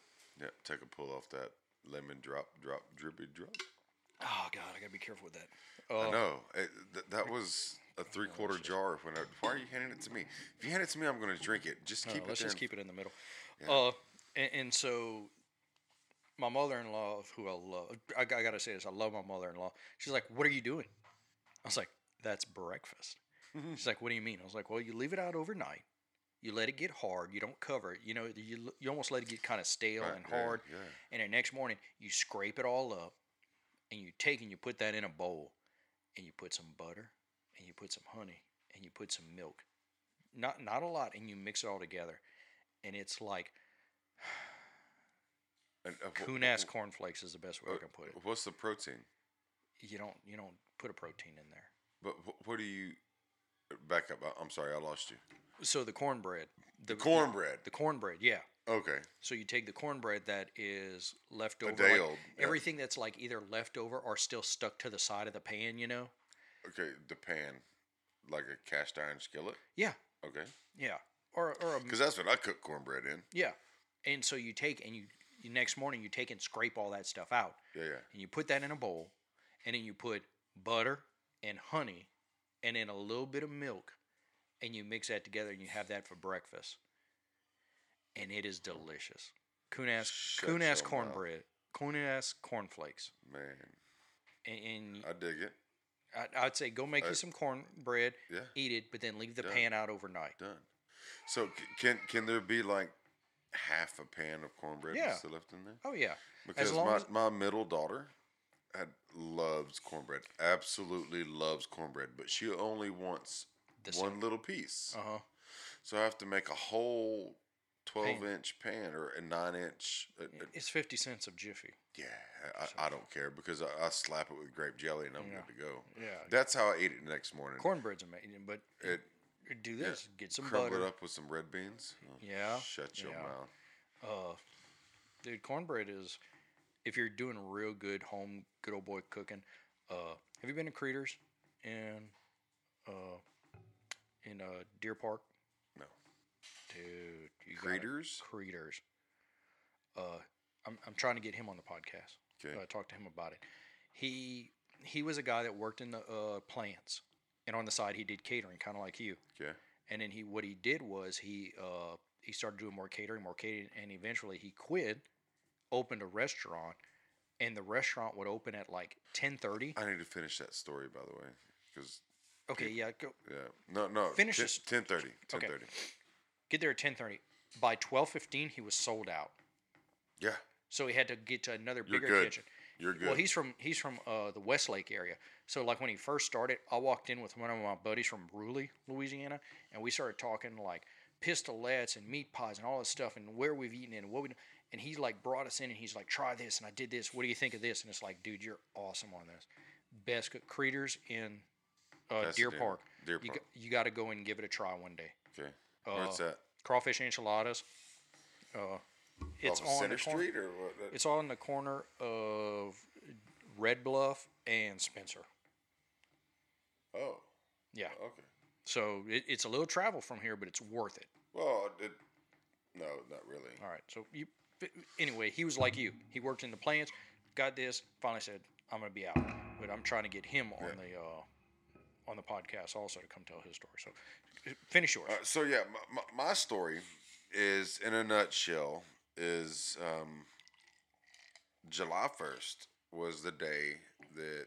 yeah. Take a pull off that lemon drop, drop, drippy drop. Oh God, I gotta be careful with that. I Uh, know. It, th- that was a three quarter jar. When I, why are you handing it to me? If you hand it to me, I'm going to drink it. Just no, keep it let's just keep it in the middle. Yeah. Uh, and, and so my mother-in-law, who I love, I, I gotta say this, I love my mother-in-law. She's like, "What are you doing?" I was like, "That's breakfast." She's like, "What do you mean?" I was like, "Well, you leave it out overnight. You let it get hard. You don't cover it. You know, you you almost let it get kind of stale Right, and yeah, hard. yeah. And the next morning, you scrape it all up, and you take and you put that in a bowl, and you put some butter, and you put some honey, and you put some milk. Not not a lot, and you mix it all together, and it's like And, uh, coon ass cornflakes is the best way I uh, can put it. What's the protein? You don't you don't put a protein in there. But wh- what do you? Back up. I- I'm sorry, I lost you. So the cornbread, the, Cornbread. the cornbread, yeah. Okay. So you take the cornbread that is left A over, day like, old, yeah. everything that's like either left over or still stuck to the side of the pan. You know? Okay. The pan, like a cast iron skillet. Yeah, Okay. yeah. Or or Because that's what I cook cornbread in. yeah. And so you take and you, you next morning you take and scrape all that stuff out, Yeah, yeah. and you put that in a bowl, and then you put butter and honey, and then a little bit of milk, and you mix that together, and you have that for breakfast, and it is delicious. Kunas Shut Kunas your mouth. cornbread, Kunas cornflakes, Man, and, and I dig it. I, I'd say go make I- you some cornbread, Yeah. eat it, but then leave the Done. pan out overnight. Done. So can can there be like half a pan of cornbread Yeah. still left in there? Oh yeah, Because my, as- my middle daughter had loves cornbread. Absolutely loves cornbread, but she only wants The one little piece. uh huh. So I have to make a whole twelve inch pan or a nine inch. Uh, It's fifty cents of Jiffy. Yeah, I, I don't care because I, I slap it with grape jelly and I'm Yeah. good to go. Yeah. That's how I eat it the next morning. Cornbread's amazing, but It do this: get some crumble butter. it up with some red beans. Oh, Yeah, Shut your yeah. mouth. Uh, dude, cornbread is if you're doing real good home, good old boy cooking. Uh, have you been to Creeders in uh in uh Deer Park? No. Dude, you Creeders? Creeders. Uh, I'm I'm trying to get him on the podcast. Okay. I talked to him about it. He he was a guy that worked in the uh, plants, and on the side he did catering, kind of like you. Okay. And then he what he did was he uh, he started doing more catering, more catering, and eventually he quit, opened a restaurant, and the restaurant would open at like ten thirty. I need to finish that story, by the way, because Okay, yeah, go yeah, no, no, Finish this- ten thirty. Ten Okay. thirty. get there at ten thirty. By twelve fifteen, he was sold out. Yeah, So he had to get to another You're bigger good. kitchen. you're good. Well, he's from he's from uh, the Westlake area. So like when he first started, I walked in with one of my buddies from Brusly, Louisiana, and we started talking like pistolets and meat pies and all this stuff and where we've eaten and what we and he like brought us in and he's like try this and I did this. What do you think of this? And it's like, dude, you're awesome on this. Best cook Creeders in uh, Deer Park. Deer You, Park. go- you got to go and give it a try one day. okay. uh, Where's that? Crawfish enchiladas. Uh, it's Off on Center the corner. Street or what? It's on the corner of Red Bluff and Spencer. oh, Yeah. okay. So it, it's a little travel from here, but it's worth it. Well, it, no, not really. All right. So you, anyway, he was like you. He worked in the plants, got this. Finally said, "I'm gonna be out," but I'm trying to get him on Yeah. the uh, on the podcast also to come tell his story. So finish yours. Uh, so yeah, my, my, my story is in a nutshell is um, July first was the day that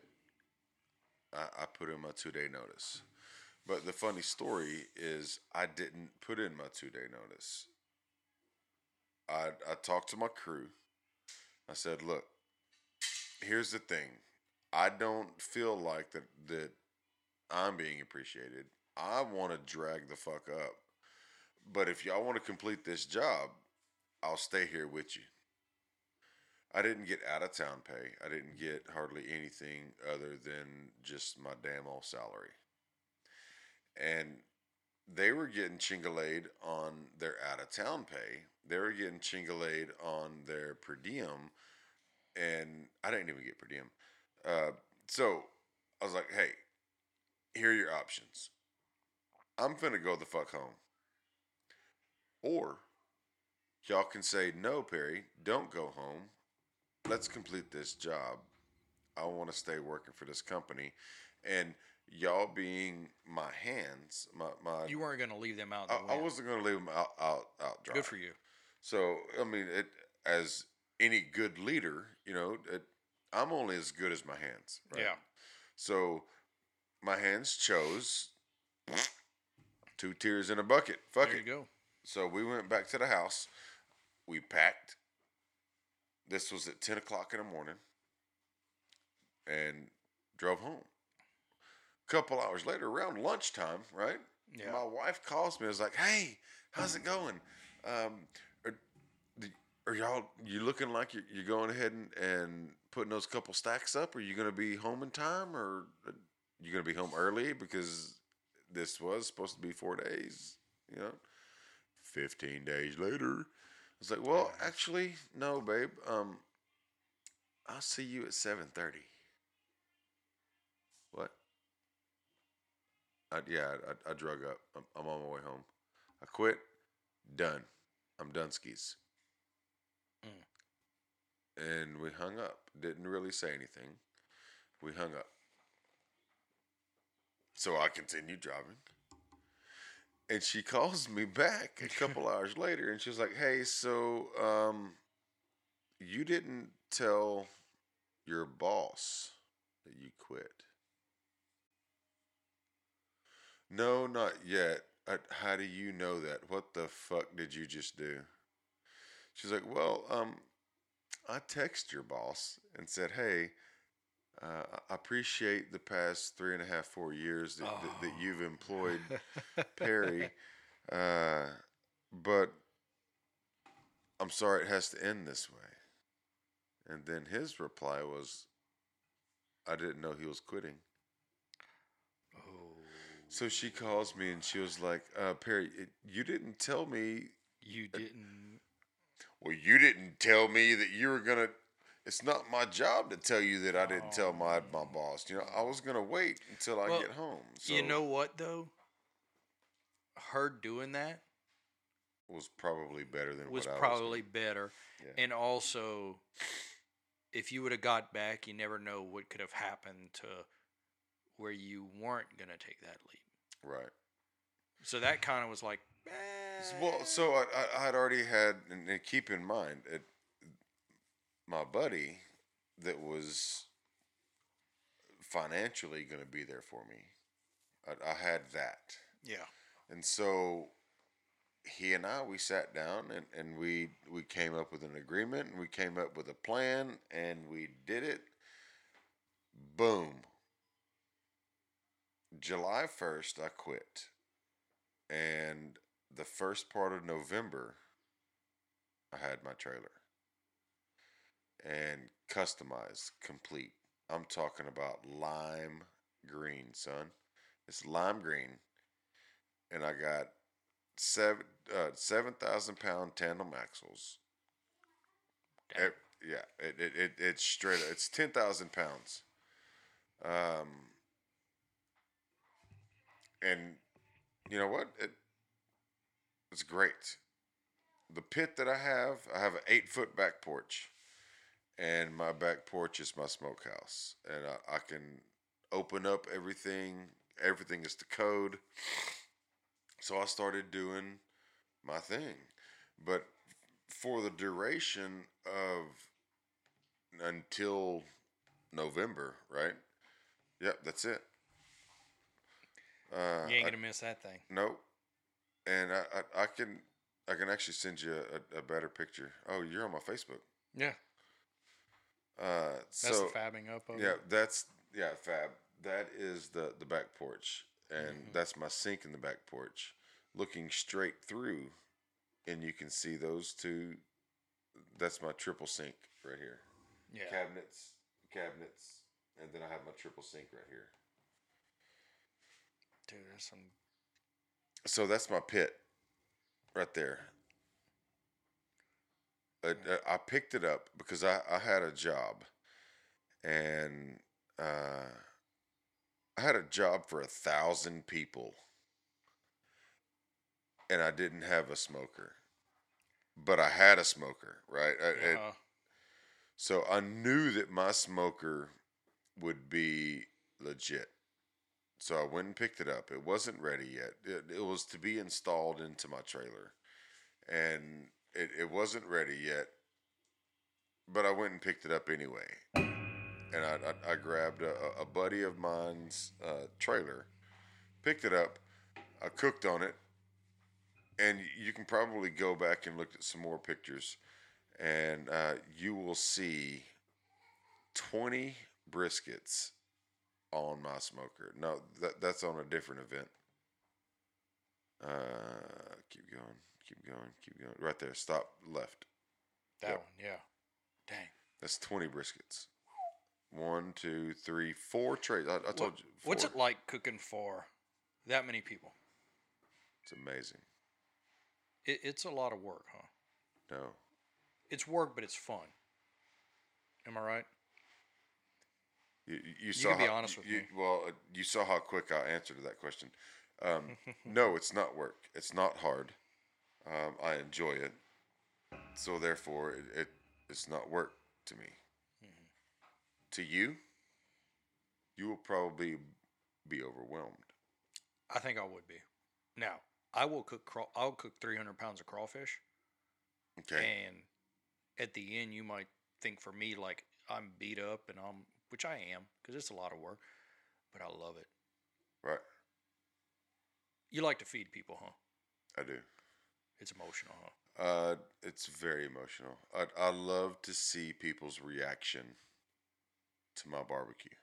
I, I put in my two day notice. But the funny story is I didn't put in my two day notice. I I talked to my crew. I said, "Look, here's the thing. I don't feel like that that I'm being appreciated. I want to drag the fuck up. But if y'all want to complete this job, I'll stay here with you. I didn't get out of town pay. I didn't get hardly anything other than just my damn old salary. And they were getting chingalayed on their out of town pay. They were getting chingalayed on their per diem. And I didn't even get per diem. Uh, so I was like, hey, here are your options. I'm finna go the fuck home. Or y'all can say, no, Perry, don't go home. Let's complete this job. I want to stay working for this company. And y'all being my hands, my, my you weren't gonna leave them out. the I, I wasn't going to leave them out, out, out dry. Good for you. So I mean, it as any good leader, you know, it, I'm only as good as my hands. Right? Yeah. So my hands chose two tears in a bucket. Fuck There it. you go. So we went back to the house. We packed. This was at ten o'clock in the morning, and drove home. A couple hours later, around lunchtime, right? Yeah. My wife calls me. I was like, "Hey, how's it going? Um, are, are y'all you looking like you're, you're going ahead and, and putting those couple stacks up? Are you going to be home in time, or are you going to be home early because this was supposed to be four days? You know." 15 days later, was like, well, actually, no, babe. Um, I'll see you at seven thirty. What? I, yeah, I, I, I drug up. I'm, I'm on my way home. I quit. Done. I'm done skis. And we hung up. Didn't really say anything. We hung up. So I continued driving. And she calls me back a couple hours later and she was like, Hey, so um you didn't tell your boss that you quit. No, not yet. I, how do you know that? What the fuck did you just do? She's like, Well, um, I text your boss and said, Hey, uh, I appreciate the past three and a half, four years that, that, that you've employed Perry, uh, but I'm sorry it has to end this way. And then his reply was, I didn't know he was quitting. Oh, So she calls me and she was like, uh, Perry, it, you didn't tell me. you didn't. Well, you didn't tell me that you were going to. It's not my job to tell you that I didn't tell my, oh. my boss. You know, I was going to wait until I Well, get home. So you know what though? Her doing that was probably better than was what I probably better, Yeah. and also, if you would have got back, you never know what could have happened to where you weren't gonna take that leap. was. Right. So that kind of was like, S- Well, so eh. I, I, I'd already had, and, and keep in mind, it, my buddy that was financially going to be there for me, I, I had that. yeah, And so he and I, we sat down and, and we, we came up with an agreement and we came up with a plan and we did it. Boom. July 1st, I quit. And the first part of November, I had my trailer and customized, complete. I'm talking about lime green, son. It's lime green, and I got seven uh, seven thousand pound tandem axles. It- yeah, it, it, it it's straight. Up, It's ten thousand pounds. Um, and you know what? It it's great. The pit that I have, I have an eight foot back porch, and my back porch is my smokehouse, and I, I can open up everything. Everything is the code. So I started doing my thing, but for the duration of until November, right? Yep, that's it. Uh, you ain't gonna miss that thing. Nope. And I, I, I can I can actually send you a, a better picture. Oh, you're on my Facebook. Yeah, Uh, that's so the fabbing up of yeah, it. that's yeah, fab. That is the the back porch, and Mm-hmm. that's my sink in the back porch, looking straight through, and you can see those two. That's my triple sink right here. Yeah, Cabinets, cabinets, and then I have my triple sink right here. dude, there's some. So that's my pit, right there. I, I- I picked it up because I, I had a job, and uh, I had a job for a thousand people, and I didn't have a smoker, but I had a smoker, right? I- it- Uh, so I knew that my smoker would be legit. So I went and picked it up. It wasn't ready yet. It, it was to be installed into my trailer. And it, it wasn't ready yet. But I went and picked it up anyway. And I, I, I grabbed a, a buddy of mine's uh, trailer, picked it up, I cooked on it. And you can probably go back and look at some more pictures and uh, you will see 20 briskets on my smoker. No, that, that's on a different event. Uh, keep going, keep going, keep going. Right there, stop left. that Yep. one, yeah. Dang. That's 20 briskets. One, two, three, four trays. I, I told What- you. What's it like cooking for that many people? It's amazing. It, it's a lot of work, huh? No. It's work, but it's fun. Am I right? You, you, you saw can be how, honest with you, me. Well, uh, you saw how quick I answered that question. Um, no, it's not work. It's not hard. Um, I enjoy it. So therefore, it, it it's not work to me. Mm-hmm. To you, you will probably be overwhelmed. I think I would be. Now, I will cook. Craw- I'll cook 300 pounds of crawfish, Okay. and at the end, you might think for me like I'm beat up, and I'm, which I am, because it's a lot of work, but I love it. right. You like to feed people, huh? I do. It's emotional, huh? Uh, it's very emotional. I I love to see people's reaction to my barbecue.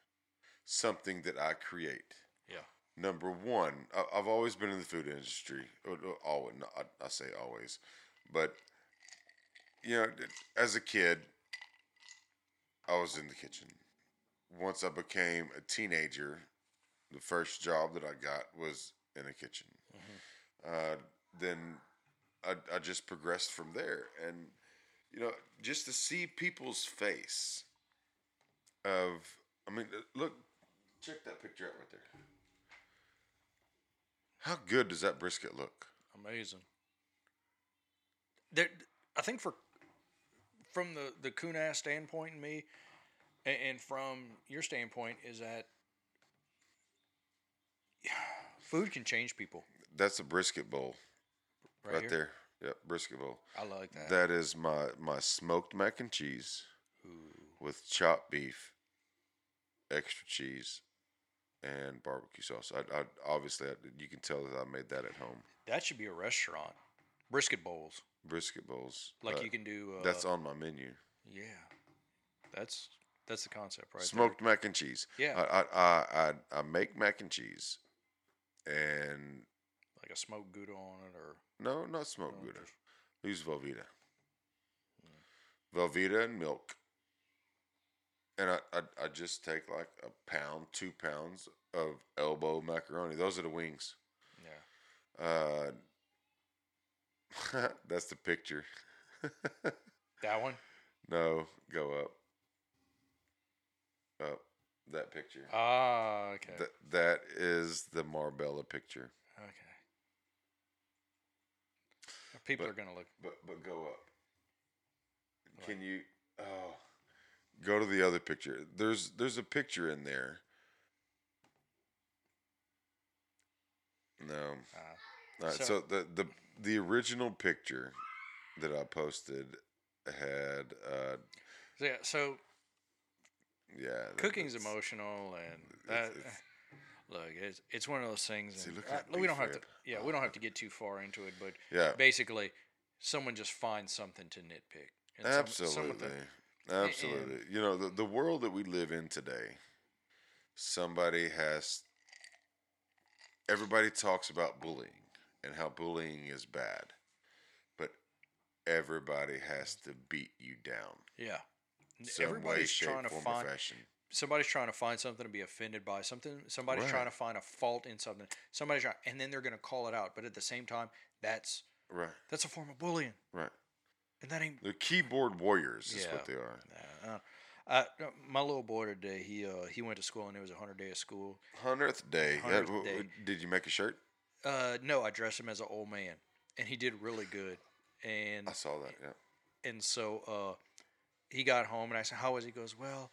Something that I create. Yeah. Number one, I, I've always been in the food industry. Uh, uh, Always, I, I say always, but you know, as a kid, I was in the kitchen. Once I became a teenager, the first job that I got was in a kitchen. Uh, then I, I just progressed from there, and you know, just to see people's face of, I mean, uh, look, check that picture out right there. How good does that brisket look? Amazing. There, I think for from the the Kunas standpoint, and me, and, and from your standpoint, is that food can change people. That's a brisket bowl Right, right, there. Yep, brisket bowl. I like that. That is my my smoked mac and cheese with chopped beef, extra cheese, and barbecue sauce. I, I obviously I, you can tell that I made that at home. That should be a restaurant. Brisket bowls, Brisket bowls. like uh, you can do. Uh, That's on my menu. yeah. That's that's the concept, right? there. Smoked mac and cheese. Yeah. I, I I I make mac and cheese, and like a smoked gouda on it, or no, not smoked Gouda. Use Velveeta. Velveeta and milk. And I, I I just take like a pound, two pounds of elbow macaroni. Those are the wings. yeah. Uh, that's the picture. That one. no, go up. Up. That picture. Ah, okay. Th- that is the Marbella picture. okay. People But- are gonna look. But but go up. Can you oh go to the other picture. There's there's a picture in there. No. Uh, All right, So- so, the, the the original picture that I posted had uh so yeah. So yeah that- cooking's emotional, and that. it's- it's- Look, it's it's one of those things. See, and look at that we don't have to. Yeah, we don't have to get too far into it, but Yeah. basically, someone just finds something to nitpick. And some- some of Absolutely. Absolutely. you know, the, the world that we live in today, somebody has, everybody talks about bullying and how bullying is bad, but everybody has to beat you down. yeah. Some way, Everybody's shape, trying to find fashion. Somebody's trying to find something to be offended by something somebody's trying to find a fault in something somebody's trying and then they're going to call it out but at the same time that's Right, that's a form of bullying right. and that ain't The keyboard warriors is Yeah. what they are. uh, uh, uh, my little boy today he uh he went to school and it was a 100 day of school Hundredth day. 100th w- w- day. Did you make a shirt? uh no i dressed him as an old man and he did really good and I saw that. Yeah. and so uh, he got home and I said, "How was?" he? He goes, "Well,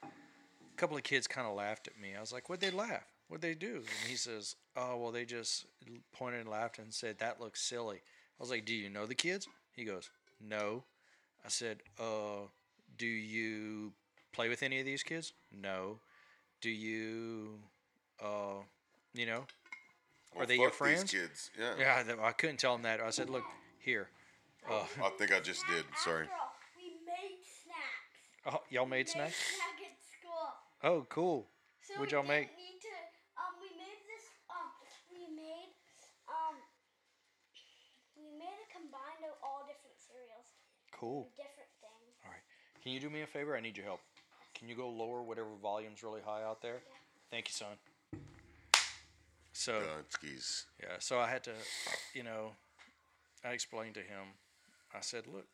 couple of kids kind of laughed at me." I was like, "What'd they laugh? What'd they do?" And he says, "Oh, well, they just pointed and laughed and said that looks silly." I was like, "Do you know the kids?" He goes, "No." I said, "Uh, do you play with any of these kids?" No. Do you, uh, you know, Well, they your fuck these friends? kids. Yeah. yeah, th- I couldn't tell him that. I said, "Look here." Uh, I think I just did. Sorry. After all, we made snacks. oh, y'all made Made snacks? Snack at school. Oh, cool. So What'd y'all make? didn't Need to, um, we made this. Um, we made. Um, we made a combined of all different cereals, Cool. different things. All right. Can you do me a favor? I need your help. Can you go lower whatever volume's really high out there? Thank you, son. So Gunskis. yeah, so I had to, you know, I explained to him. I said, look,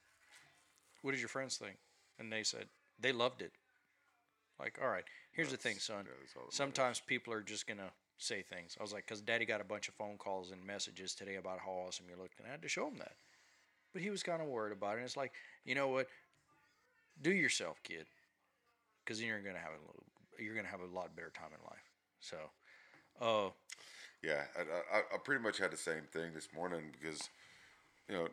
what did your friends think? And they said they loved it. Like, all right, here's the thing, son. yeah, that's that matters. Sometimes people are just gonna say things. I was like, because Daddy got a bunch of phone calls and messages today about how awesome you looked, and I had to show him that. But he was kind of worried about it. And it's like, you know what? Do yourself, kid, because then you're gonna have a little, you're gonna have a lot better time in life. So, uh, Yeah, I, I, I pretty much had the same thing this morning because, you know,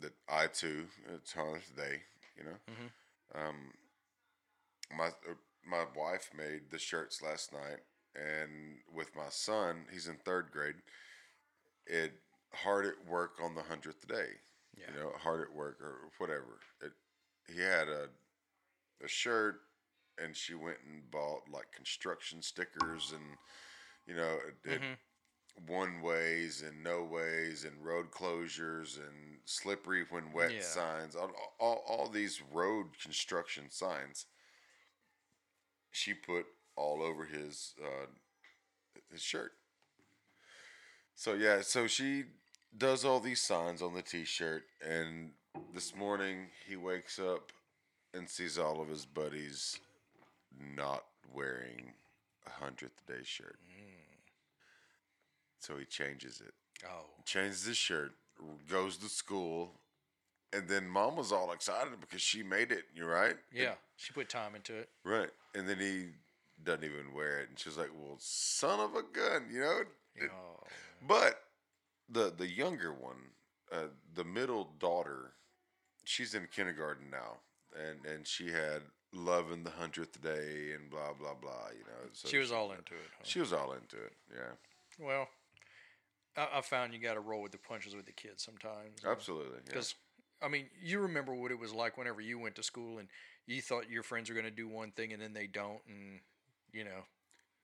that I too, it's Honest Day, you know. Um, my uh, my wife made the shirts last night, and with my son, he's in third grade. It hard at work on the hundredth day, Yeah. you know, hard at work or whatever. It he had a a shirt, and she went and bought like construction stickers and you know it, it- one ways and no ways and road closures and slippery when wet Yeah. signs all, all, all these road construction signs she put all over his uh, his shirt. So yeah so she does all these signs on the t-shirt and this morning he wakes up and sees all of his buddies not wearing a hundredth day shirt. So he changes it. Oh, changes his shirt, goes to school, and then mom was all excited because she made it. You're right? yeah, she put time into it. Right. And then he doesn't even wear it, and she's like, "Well, son of a gun," you know. It- Oh, But the the younger one, uh, the middle daughter, she's in kindergarten now, and and she had love in the hundredth day and blah blah blah. You know, so she was all into it. huh? she was all into it. Yeah, Well, I, I found you got to roll with the punches with the kids sometimes. absolutely. Yeah. I mean, you remember what it was like whenever you went to school and you thought your friends were going to do one thing and then they don't, and, you know,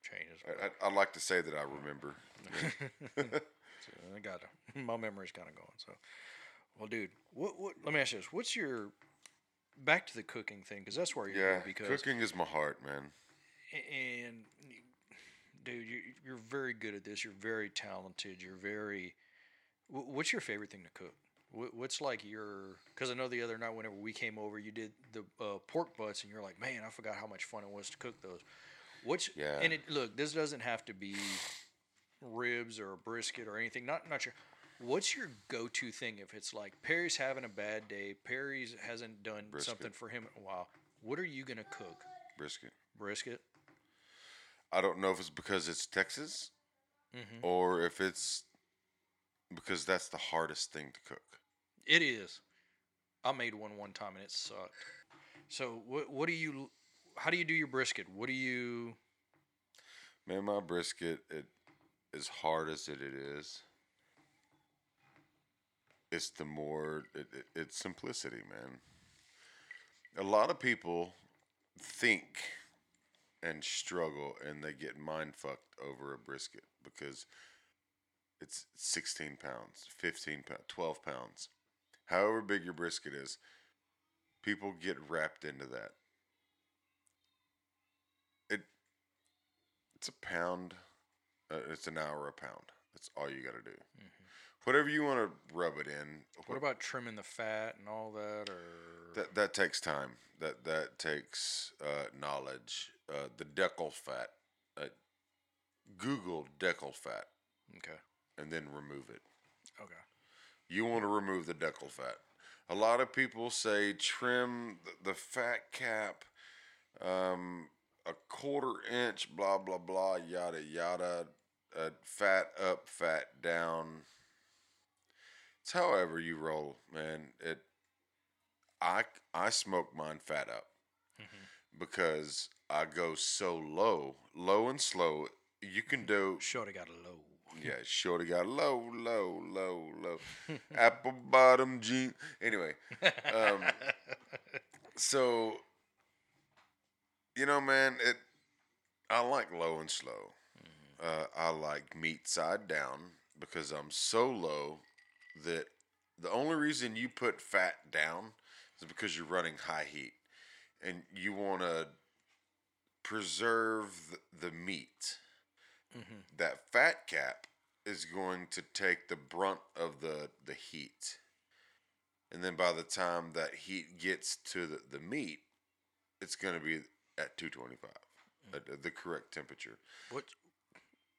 changes. I, I, I'd like to say that I remember. So I got to, my memory's kind of going. So, well, dude, what, what, let me ask you this. What's your, back to the cooking thing, because that's where you're Yeah, because, cooking is my heart, man. and dude, you, you're very good at this. You're very talented. You're very. What's your favorite thing to cook? Wh- What's like your? Because I know the other night, whenever we came over, you did the uh, pork butts, and you're like, man, I forgot how much fun it was to cook those. What's Yeah. And it look, this doesn't have to be ribs or a brisket or anything. Not not sure. What's your go-to thing if it's like Perry's having a bad day, Perry's hasn't done Brisket. something for him in a while? What are you gonna cook? Brisket. Brisket. I don't know if it's because it's Texas Mm-hmm. or if it's because that's the hardest thing to cook. It is. I made one one time and it sucked. So what what do you how do you do your brisket? What do you Man, my brisket, it as hard as it, it is, it's the more it, it, it's simplicity, man. A lot of people think and struggle and they get mind fucked over a brisket because it's 16 pounds, 15 pounds, 12 pounds. However big your brisket is, people get wrapped into that. It it's a pound. Uh, it's an hour a pound. That's all you got to do. Whatever you want to rub it in. what about trimming the fat and all that or That that takes time. That that takes uh, knowledge. Uh, the deckle fat. Uh, Google deckle fat Okay. and then remove it. Okay. You want to remove the deckle fat. A lot of people say trim the, fat cap, um, a quarter inch, blah blah blah, yada yada. Uh, fat up, fat down. It's however you roll, man. It. I I smoke mine fat up because I go so low, low and slow. You can do Shorty got a low. Yeah, shorty got low, low, low, low. Apple bottom jean. Anyway, um, so you know, man, it. I like low and slow. Uh, I like meat side down because I'm so low that the only reason you put fat down is because you're running high heat and you want to preserve the, the meat that fat cap is going to take the brunt of the the heat and then by the time that heat gets to the, the meat, it's going to be at 225, Mm. at the correct temperature. What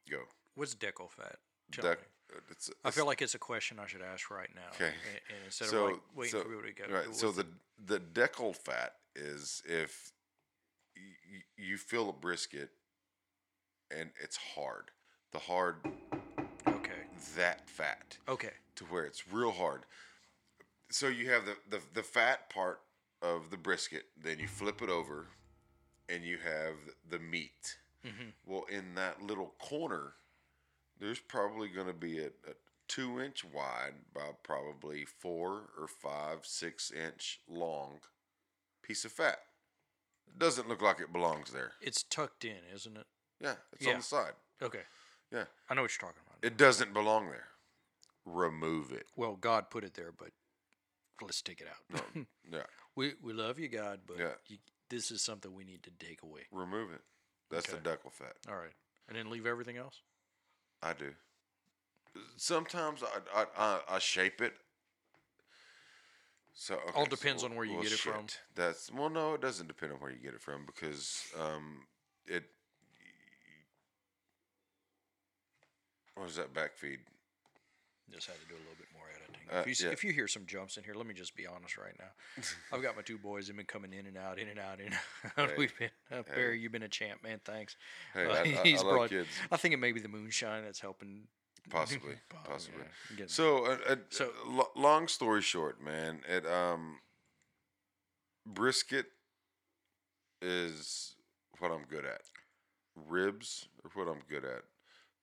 Go. what's deckle fat? Dec- me. uh, it's, I feel like it's a question I should ask right now. Okay. And, and instead so, of like waiting so, for people to get right. So the the deckle fat is if you, you feel a brisket and it's hard, the hard okay. that fat Okay. to where it's real hard. So you have the, the, the fat part of the brisket, then you flip it over, and you have the meat. Mm-hmm. Well, in that little corner, there's probably going to be a, a two inch wide by probably four or five, six inch long piece of fat. It doesn't look like it belongs there. It's tucked in, isn't it? Yeah, it's Yeah. on the side. Okay. Yeah, I know what you're talking about. it doesn't belong there. Remove it. well, God put it there, but let's take it out. Yeah, we we love you, God, but Yeah. you, this is something we need to take away. remove it. That's the deckle fat. All right. And then leave everything else? I do. Sometimes I I, I, I shape it. So okay, All depends on where you get it from. That's well, no, it doesn't depend on where you get it from because um, it. What was that back feed? Just had to do a little bit more editing. Uh, if, you, yeah. if you hear some jumps in here, let me just be honest right now. I've got my two boys. They've been coming in and out, in and out, in and out. Hey. We've been, uh, Hey. Barry, you've been a champ, man. Thanks. Hey, Uh, I, I, he's I like brought- kids. I think it may be the moonshine that's helping. Possibly, possibly. yeah, So, uh, uh, So- lo- long story short, man, it um, brisket is what I'm good at. Ribs are what I'm good at.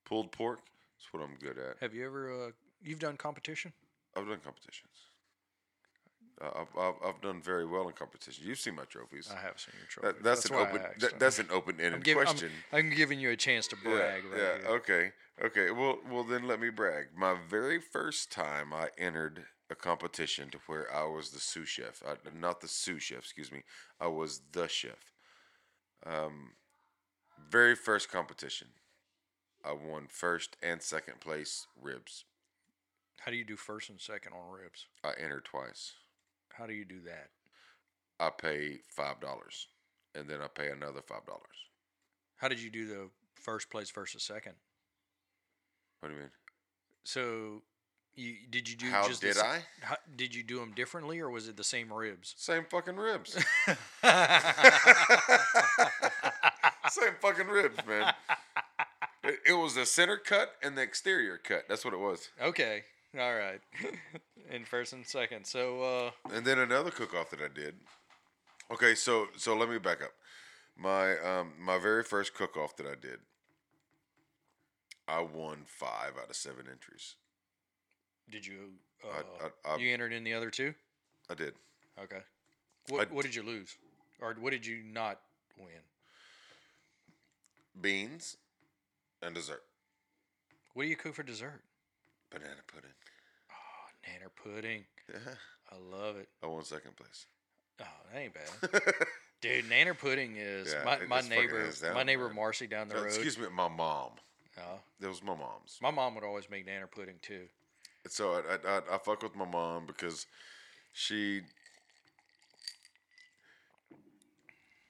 Pulled pork is what I'm good at. have you ever, uh, you've done competition? I've done competitions. Uh, I've, I've I've done very well in competitions. You've seen my trophies. I have seen your trophy. That, that's, an open. That, that's an open-ended I'm giving, I'm, question. I'm giving you a chance to brag yeah, right yeah. Okay. Okay. Well, well, then let me brag. My very first time I entered a competition to where I was the sous chef, I, not the sous chef. Excuse me. I was the chef. Um, very first competition, I won first and second place ribs. How do you do first and second on ribs? I entered twice. How do you do that? I pay five dollars, and then I pay another five dollars. How did you do the first place versus second? What do you mean? So, you did you do? How just the did s- I? How, did you do them differently, or was it the same ribs? Same fucking ribs. Same fucking ribs, man. It, it was the center cut and the exterior cut. That's what it was. okay, all right. In first and second. So, uh, And then another cook off that I did. Okay, so so let me back up. My um my very first cook off that I did. I won five out of seven entries. did you? Uh, I- I- I- you entered in the other two. I did. Okay. What What did you lose, or what did you not win? Beans and dessert. What do you cook for dessert? Banana pudding. Oh, nanner pudding. Yeah. I love it. I won second place. Oh, that ain't bad. Dude, nanner pudding is Yeah, my, it my fucking neighbor. hands down, my neighbor man. Marcy down the Uh, road. excuse me, my mom. Oh, That was my mom's. my mom would always make nanner pudding too. So I, I, I, I fuck with my mom because she.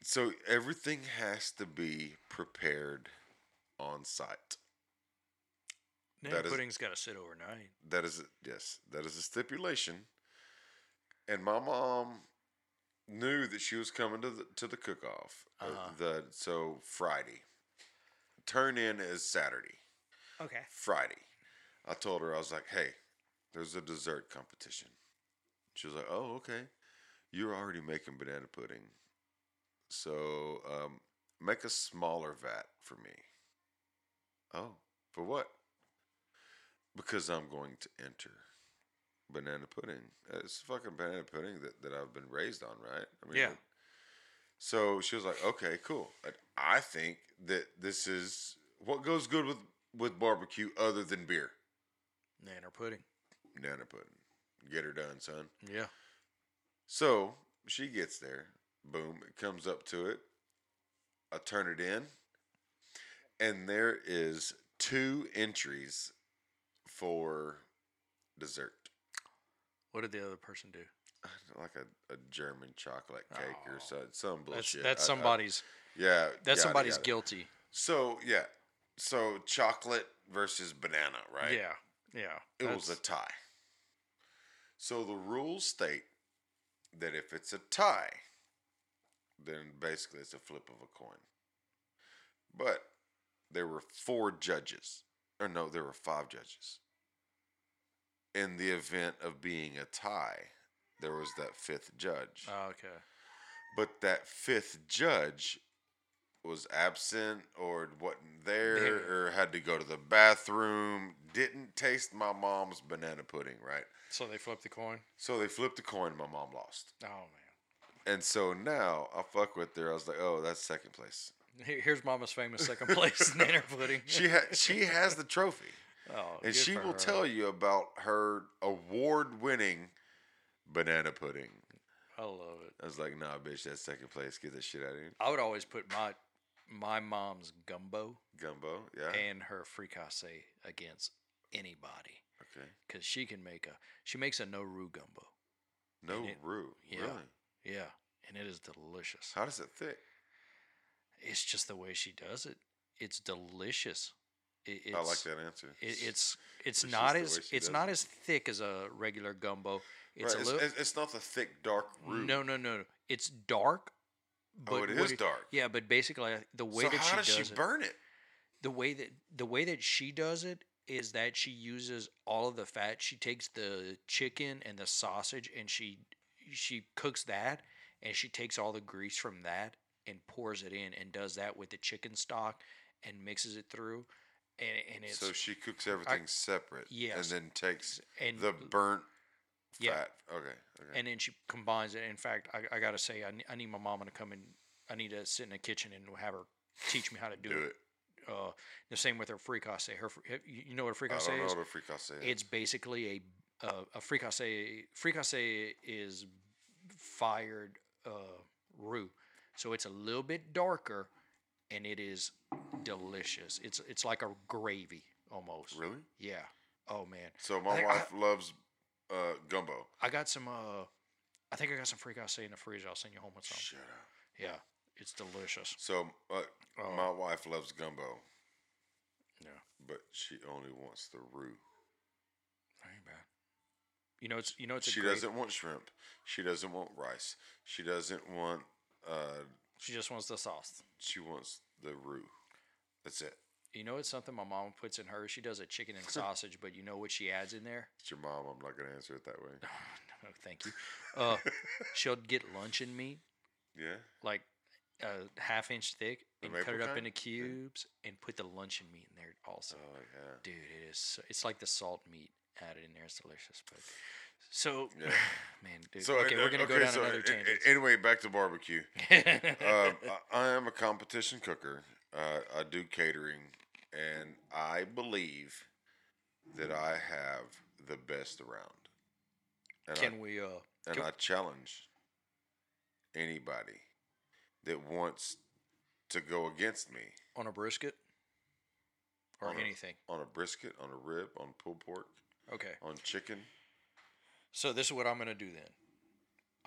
So everything has to be prepared on site. Nanner That pudding's got to sit overnight. That is yes, that is a stipulation. And my mom knew that she was coming to the to the cook off. Uh-huh. the so Friday. Turn in is Saturday. Okay. Friday. I told her I was like, "Hey, there's a dessert competition." She was like, "Oh, okay. You're already making banana pudding, so um, make a smaller vat for me." Oh, for what? Because I'm going to enter banana pudding. It's fucking banana pudding that, that I've been raised on, right? I mean, Yeah. so she was like, "Okay, cool. I- think that this is what goes good with with barbecue other than beer. Nanner pudding. Nana pudding. Get her done, son." Yeah. So she gets there. Boom. It comes up to it. I turn it in. And there is two entries for dessert. What did the other person do? like a, a German chocolate cake Oh. or so, some That's bullshit. that's I- I- somebody's yeah, that's somebody's guilty. So yeah, so chocolate versus banana, right? Yeah, yeah. it was a tie. So the rules state that if it's a tie, then basically it's a flip of a coin. But there were four judges, or no, there were five judges. In the event of being a tie, there was that fifth judge. oh, okay. But that fifth judge was absent or wasn't there There. or had to go to the bathroom, didn't taste my mom's banana pudding, right? So they flipped the coin. So they flipped the coin my mom lost. Oh man. And so now I fuck with her. I was like, oh, that's second place. Here, here's Mama's famous second place banana pudding. She ha- she has the trophy. oh, And she will her. tell you about her award winning banana pudding. I love it. I was like, nah, bitch, that's second place. Get that shit out of here. I would always put my my mom's gumbo Gumbo, yeah. and her fricassee against anybody okay. because she can make a she makes a no roux gumbo. No it- roux. yeah. Really? Yeah, and it is delicious. How does it thick? It's just the way she does it. It's delicious. It, it's, I like that answer. It, it's it's It's not as it's not it. as thick as a regular gumbo. It's right, a it's, little it's, it's not the thick, dark roux. no no no no. It's dark. But Oh, it is dark. Yeah, but basically uh, the way so that she does does she it, burn it? the way that the way that she does it is that she uses all of the fat. She takes the chicken and the sausage and she she cooks that and she takes all the grease from that and pours it in and does that with the chicken stock and mixes it through and and it's So she cooks everything separate. yes. And then takes and the burnt Yeah. fat. Okay. Okay. and then she combines it. In fact, I, I gotta say, I, I need my mama to come in. I need to sit in the kitchen and have her teach me how to do, Do it. it. Uh, the same with her fricassee. Her, you know what a I fricassee don't know is? what a fricassee is. It's basically a uh, a fricassee. Fricassee is fired uh, roux, so it's a little bit darker, and it is delicious. It's it's like a gravy almost. really? Yeah. Oh man, So my think I- wife loves uh, gumbo. I got some. Uh, I think I got some fricassee in the freezer. I'll send you home with some. Shut up. Yeah, it's delicious. So uh, Oh. my wife loves gumbo, Yeah, but she only wants the roux. ain't bad. You know, it's you know it's a She great- doesn't want shrimp. She doesn't want rice. She doesn't want. Uh, She just wants the sauce. she wants the roux. That's it. You know, it's something my mom puts in her. She does a chicken and sausage, but you know what she adds in there? It's your mom. I'm not gonna answer it that way. No, thank you. Uh, she'll get luncheon meat, Yeah. like a half inch thick, The and cut it up kind? into cubes, and put the luncheon meat in there also. Oh yeah. Dude, it is. So, it's like the salt meat added in there. It's delicious. But so, Yeah. man, dude. So okay, uh, we're gonna go down so, another a- a- tangent. Anyway, back to barbecue. um, I, I am a competition cooker. Uh, I do catering, and I believe that I have the best around. And I, Can we? Uh, and I challenge anybody that wants to go against me on a brisket or On a- anything? on a brisket, on a rib, on pulled pork, Okay. on chicken. So this is what I'm gonna do then.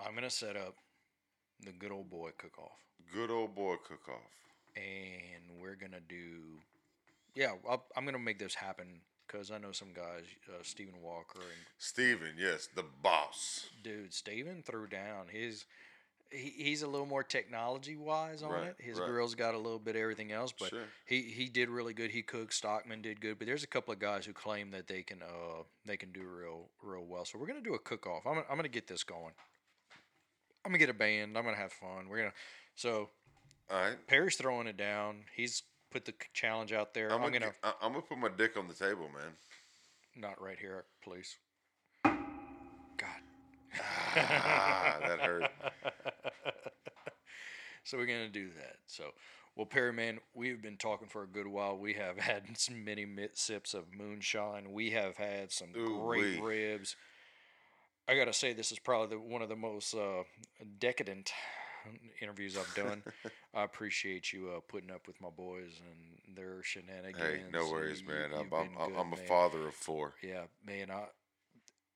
I'm gonna set up the good old boy cook off, Good old boy cook off. and we're gonna do. Yeah, I'll, I'm gonna make this happen because I know some guys, uh, Stephen Walker and Steven, yes, the boss. dude Steven threw down. His he, he's a little more technology wise on Right, it. His right. grill's got a little bit of everything else, but Sure. he he did really good. He cooked. Stockman did good, but there's a couple of guys who claim that they can uh they can do real real well. So we're gonna do a cook off. I'm gonna, I'm gonna get this going. I'm gonna get a band. I'm gonna have fun. We're gonna so All right. Perry's throwing it down. He's put the challenge out there. I'm I'm, gonna, gonna get- I- I'm gonna put my dick on the table, man. not right here, please. God. Ah, that hurt. so we're gonna do that. So, well, Perry, man, we've been talking for a good while. We have had some many sips of moonshine. We have had some great Ooh-wee. ribs. I gotta say, this is probably the, one of the most uh, decadent interviews I've done. I appreciate you uh, putting up with my boys and their shenanigans. Hey, no worries, You- man. I'm you've I'm, been I'm, good, I'm a man. father of four. Yeah, man. I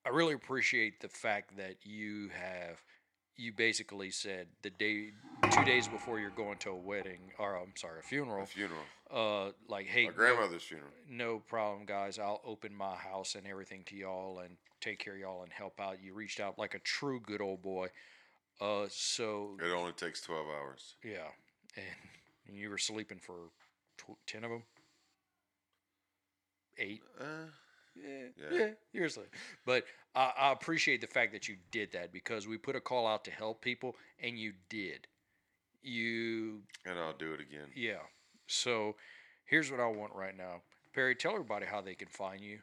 I really appreciate the fact that you have you basically said the day two days before you're going to a wedding or I'm sorry a funeral A funeral. uh like hey My grandmother's funeral. no problem guys I'll open my house and everything to y'all and take care of y'all and help out you reached out like a true good old boy uh so It only takes 12 hours. yeah and you were sleeping for tw- 10 of them eight Uh, yeah, Yeah. yeah, seriously. But I, I appreciate the fact that you did that because we put a call out to help people, and you did. You, and I'll do it again. yeah. So here's what I want right now, Perry. Tell everybody how they can find you.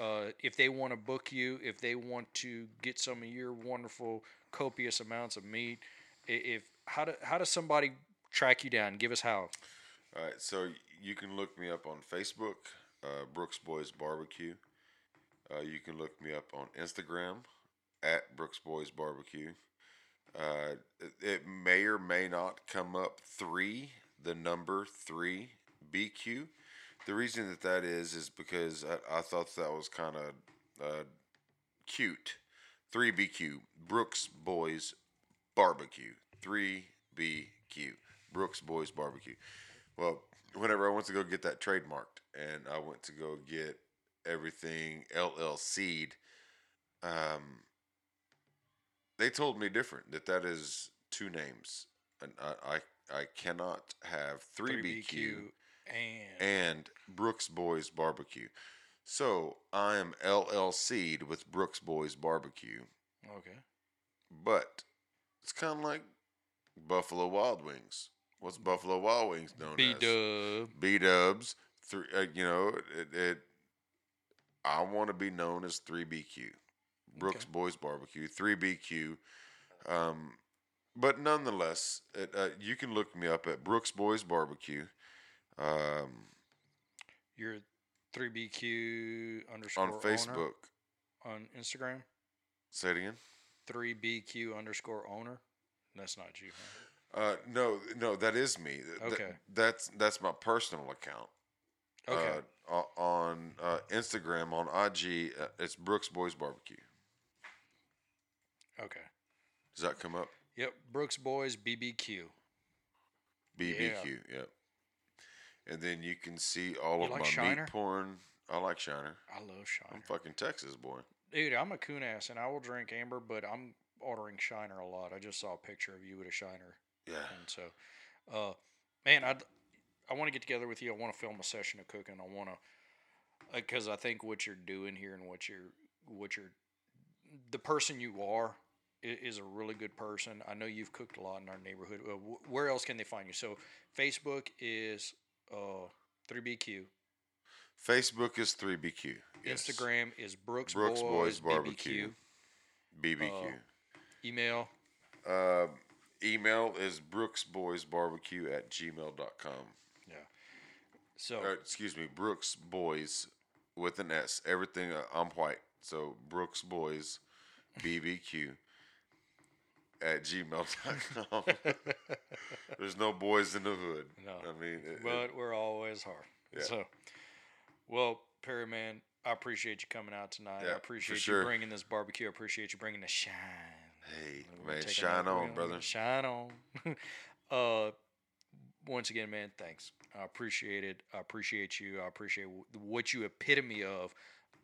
Uh, if they want to book you, if they want to get some of your wonderful copious amounts of meat, if how do how does somebody track you down? Give us how. All right, so you can look me up on Facebook, uh, Brooks Boys Barbecue. Uh, you can look me up on Instagram at Brooks Boys Barbecue. Uh, it, it may or may not come up three, the number three BQ. The reason that that is is because I, I thought that was kind of uh, cute. Three BQ, Brooks Boys Barbecue. Three BQ, Brooks Boys Barbecue. Well, whenever I went to go get that trademarked, and I went to go get everything LLC'd, um, they told me different. That that is two names, and I I, I cannot have three, BQ, and and Brooks Boys Barbecue. So I am LLC'd with Brooks Boys Barbecue, okay. but it's kind of like Buffalo Wild Wings. What's Buffalo Wild Wings known B as? Dub. B Dubs. Three, uh, you know, it. it I want to be known as Three BQ, Brooks Okay. Boys Barbecue, Three BQ. Um, but nonetheless, it, uh, you can look me up at Brooks Boys Barbecue. Um, You're 3BQ underscore on owner Facebook. on Instagram. Say it again. 3BQ underscore owner. That's not you. Huh? Uh, no, no, that is me. Th- th- Okay. that's that's my personal account. Okay. Uh, on uh, Instagram, on IG, uh, it's Brooks Boys Barbecue. okay. Does that come up? Yep. Brooks Boys BBQ. BBQ. Yep. And then you can see all You of like my Shiner? meat porn. I like Shiner. I love Shiner. I'm fucking Texas boy. Dude, I'm a coon ass and I will drink amber, but I'm ordering Shiner a lot. I just saw a picture of you with a Shiner. Yeah. And so, uh, man, I I want to get together with you. I want to film a session of cooking. I want to because I think what you're doing here and what you're what you're the person you are is a really good person. I know you've cooked a lot in our neighborhood. Uh, where else can they find you? So Facebook is uh 3BQ. Facebook is 3BQ. Yes. Instagram is Brooks, Brooks Boys, Boys Barbecue. BBQ. BBQ. Email Uh, email is brooksboysbarbecue at gmail.com. So excuse me, Brooks Boys with an S. Everything, uh, I'm white. So Brooks Boys BBQ at gmail.com. There's no boys in the hood. No. I mean, it- it- but we're always hard. Yeah. So, well, Perry, man, I appreciate you coming out tonight. Yeah, I appreciate you bringing this barbecue. I appreciate you bringing the shine. hey, We're man, shine that- on, brother. Shine on. uh, once again, man, thanks. I appreciate it. I appreciate you. I appreciate what you epitome of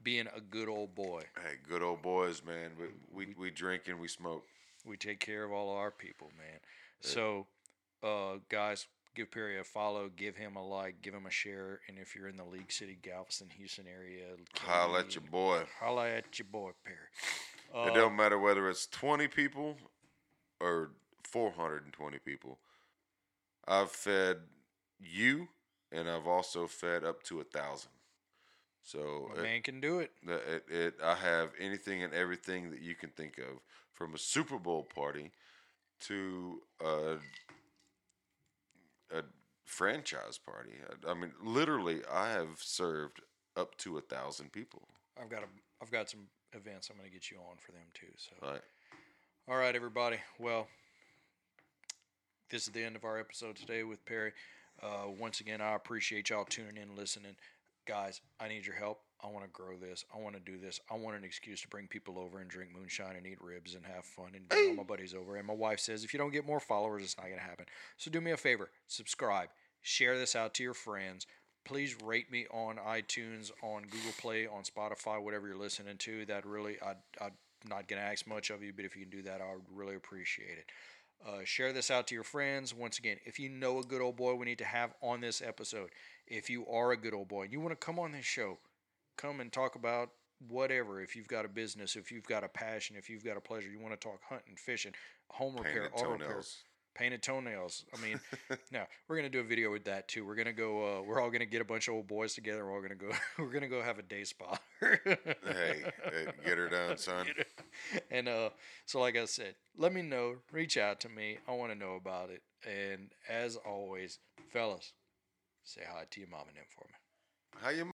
being a good old boy. Hey, good old boys, man. We, we, we drink and we smoke. We take care of all our people, man. So, uh, guys, give Perry a follow, give him a like, give him a share, and if you're in the League City, Galveston, Houston area, Holla at your boy. holla at your boy Perry. it Uh, don't matter whether it's 20 people or 420 people. I've fed you, and I've also fed up to a thousand. So my it- man can do it. It, it, I have anything and everything that you can think of, from a Super Bowl party to a, a franchise party. I, I mean, literally, I have served up to a thousand people. I've got a, I've got some events I'm going to get you on for them too. So, Right? all right, everybody. Well, this is the end of our episode today with Perry. Uh, once again, I appreciate y'all tuning in, listening, guys. I need your help. I want to grow this. I want to do this. I want an excuse to bring people over and drink moonshine and eat ribs and have fun and bring all my buddies over. And my wife says, if you don't get more followers, it's not going to happen. So do me a favor subscribe, share this out to your friends. Please rate me on iTunes, on Google Play, on Spotify, whatever you're listening to. That really, I, I'm not going to ask much of you, but if you can do that, I would really appreciate it. Uh, share this out to your friends. Once again, if you know a good old boy we need to have on this episode, if you are a good old boy and you want to come on this show, come and talk about whatever. If you've got a business, if you've got a passion, if you've got a pleasure, you want to talk hunting, fishing, home repair, auto repair. Painted toenails. I mean, now we're gonna do a video with that too. We're gonna go. Uh, we're all gonna get a bunch of old boys together. We're all gonna go. We're gonna go have a day spa. Hey, hey, get her done, son. and uh, so like I said, let me know. Reach out to me. I want to know about it. And as always, fellas, say hi to your mom and them for me. How you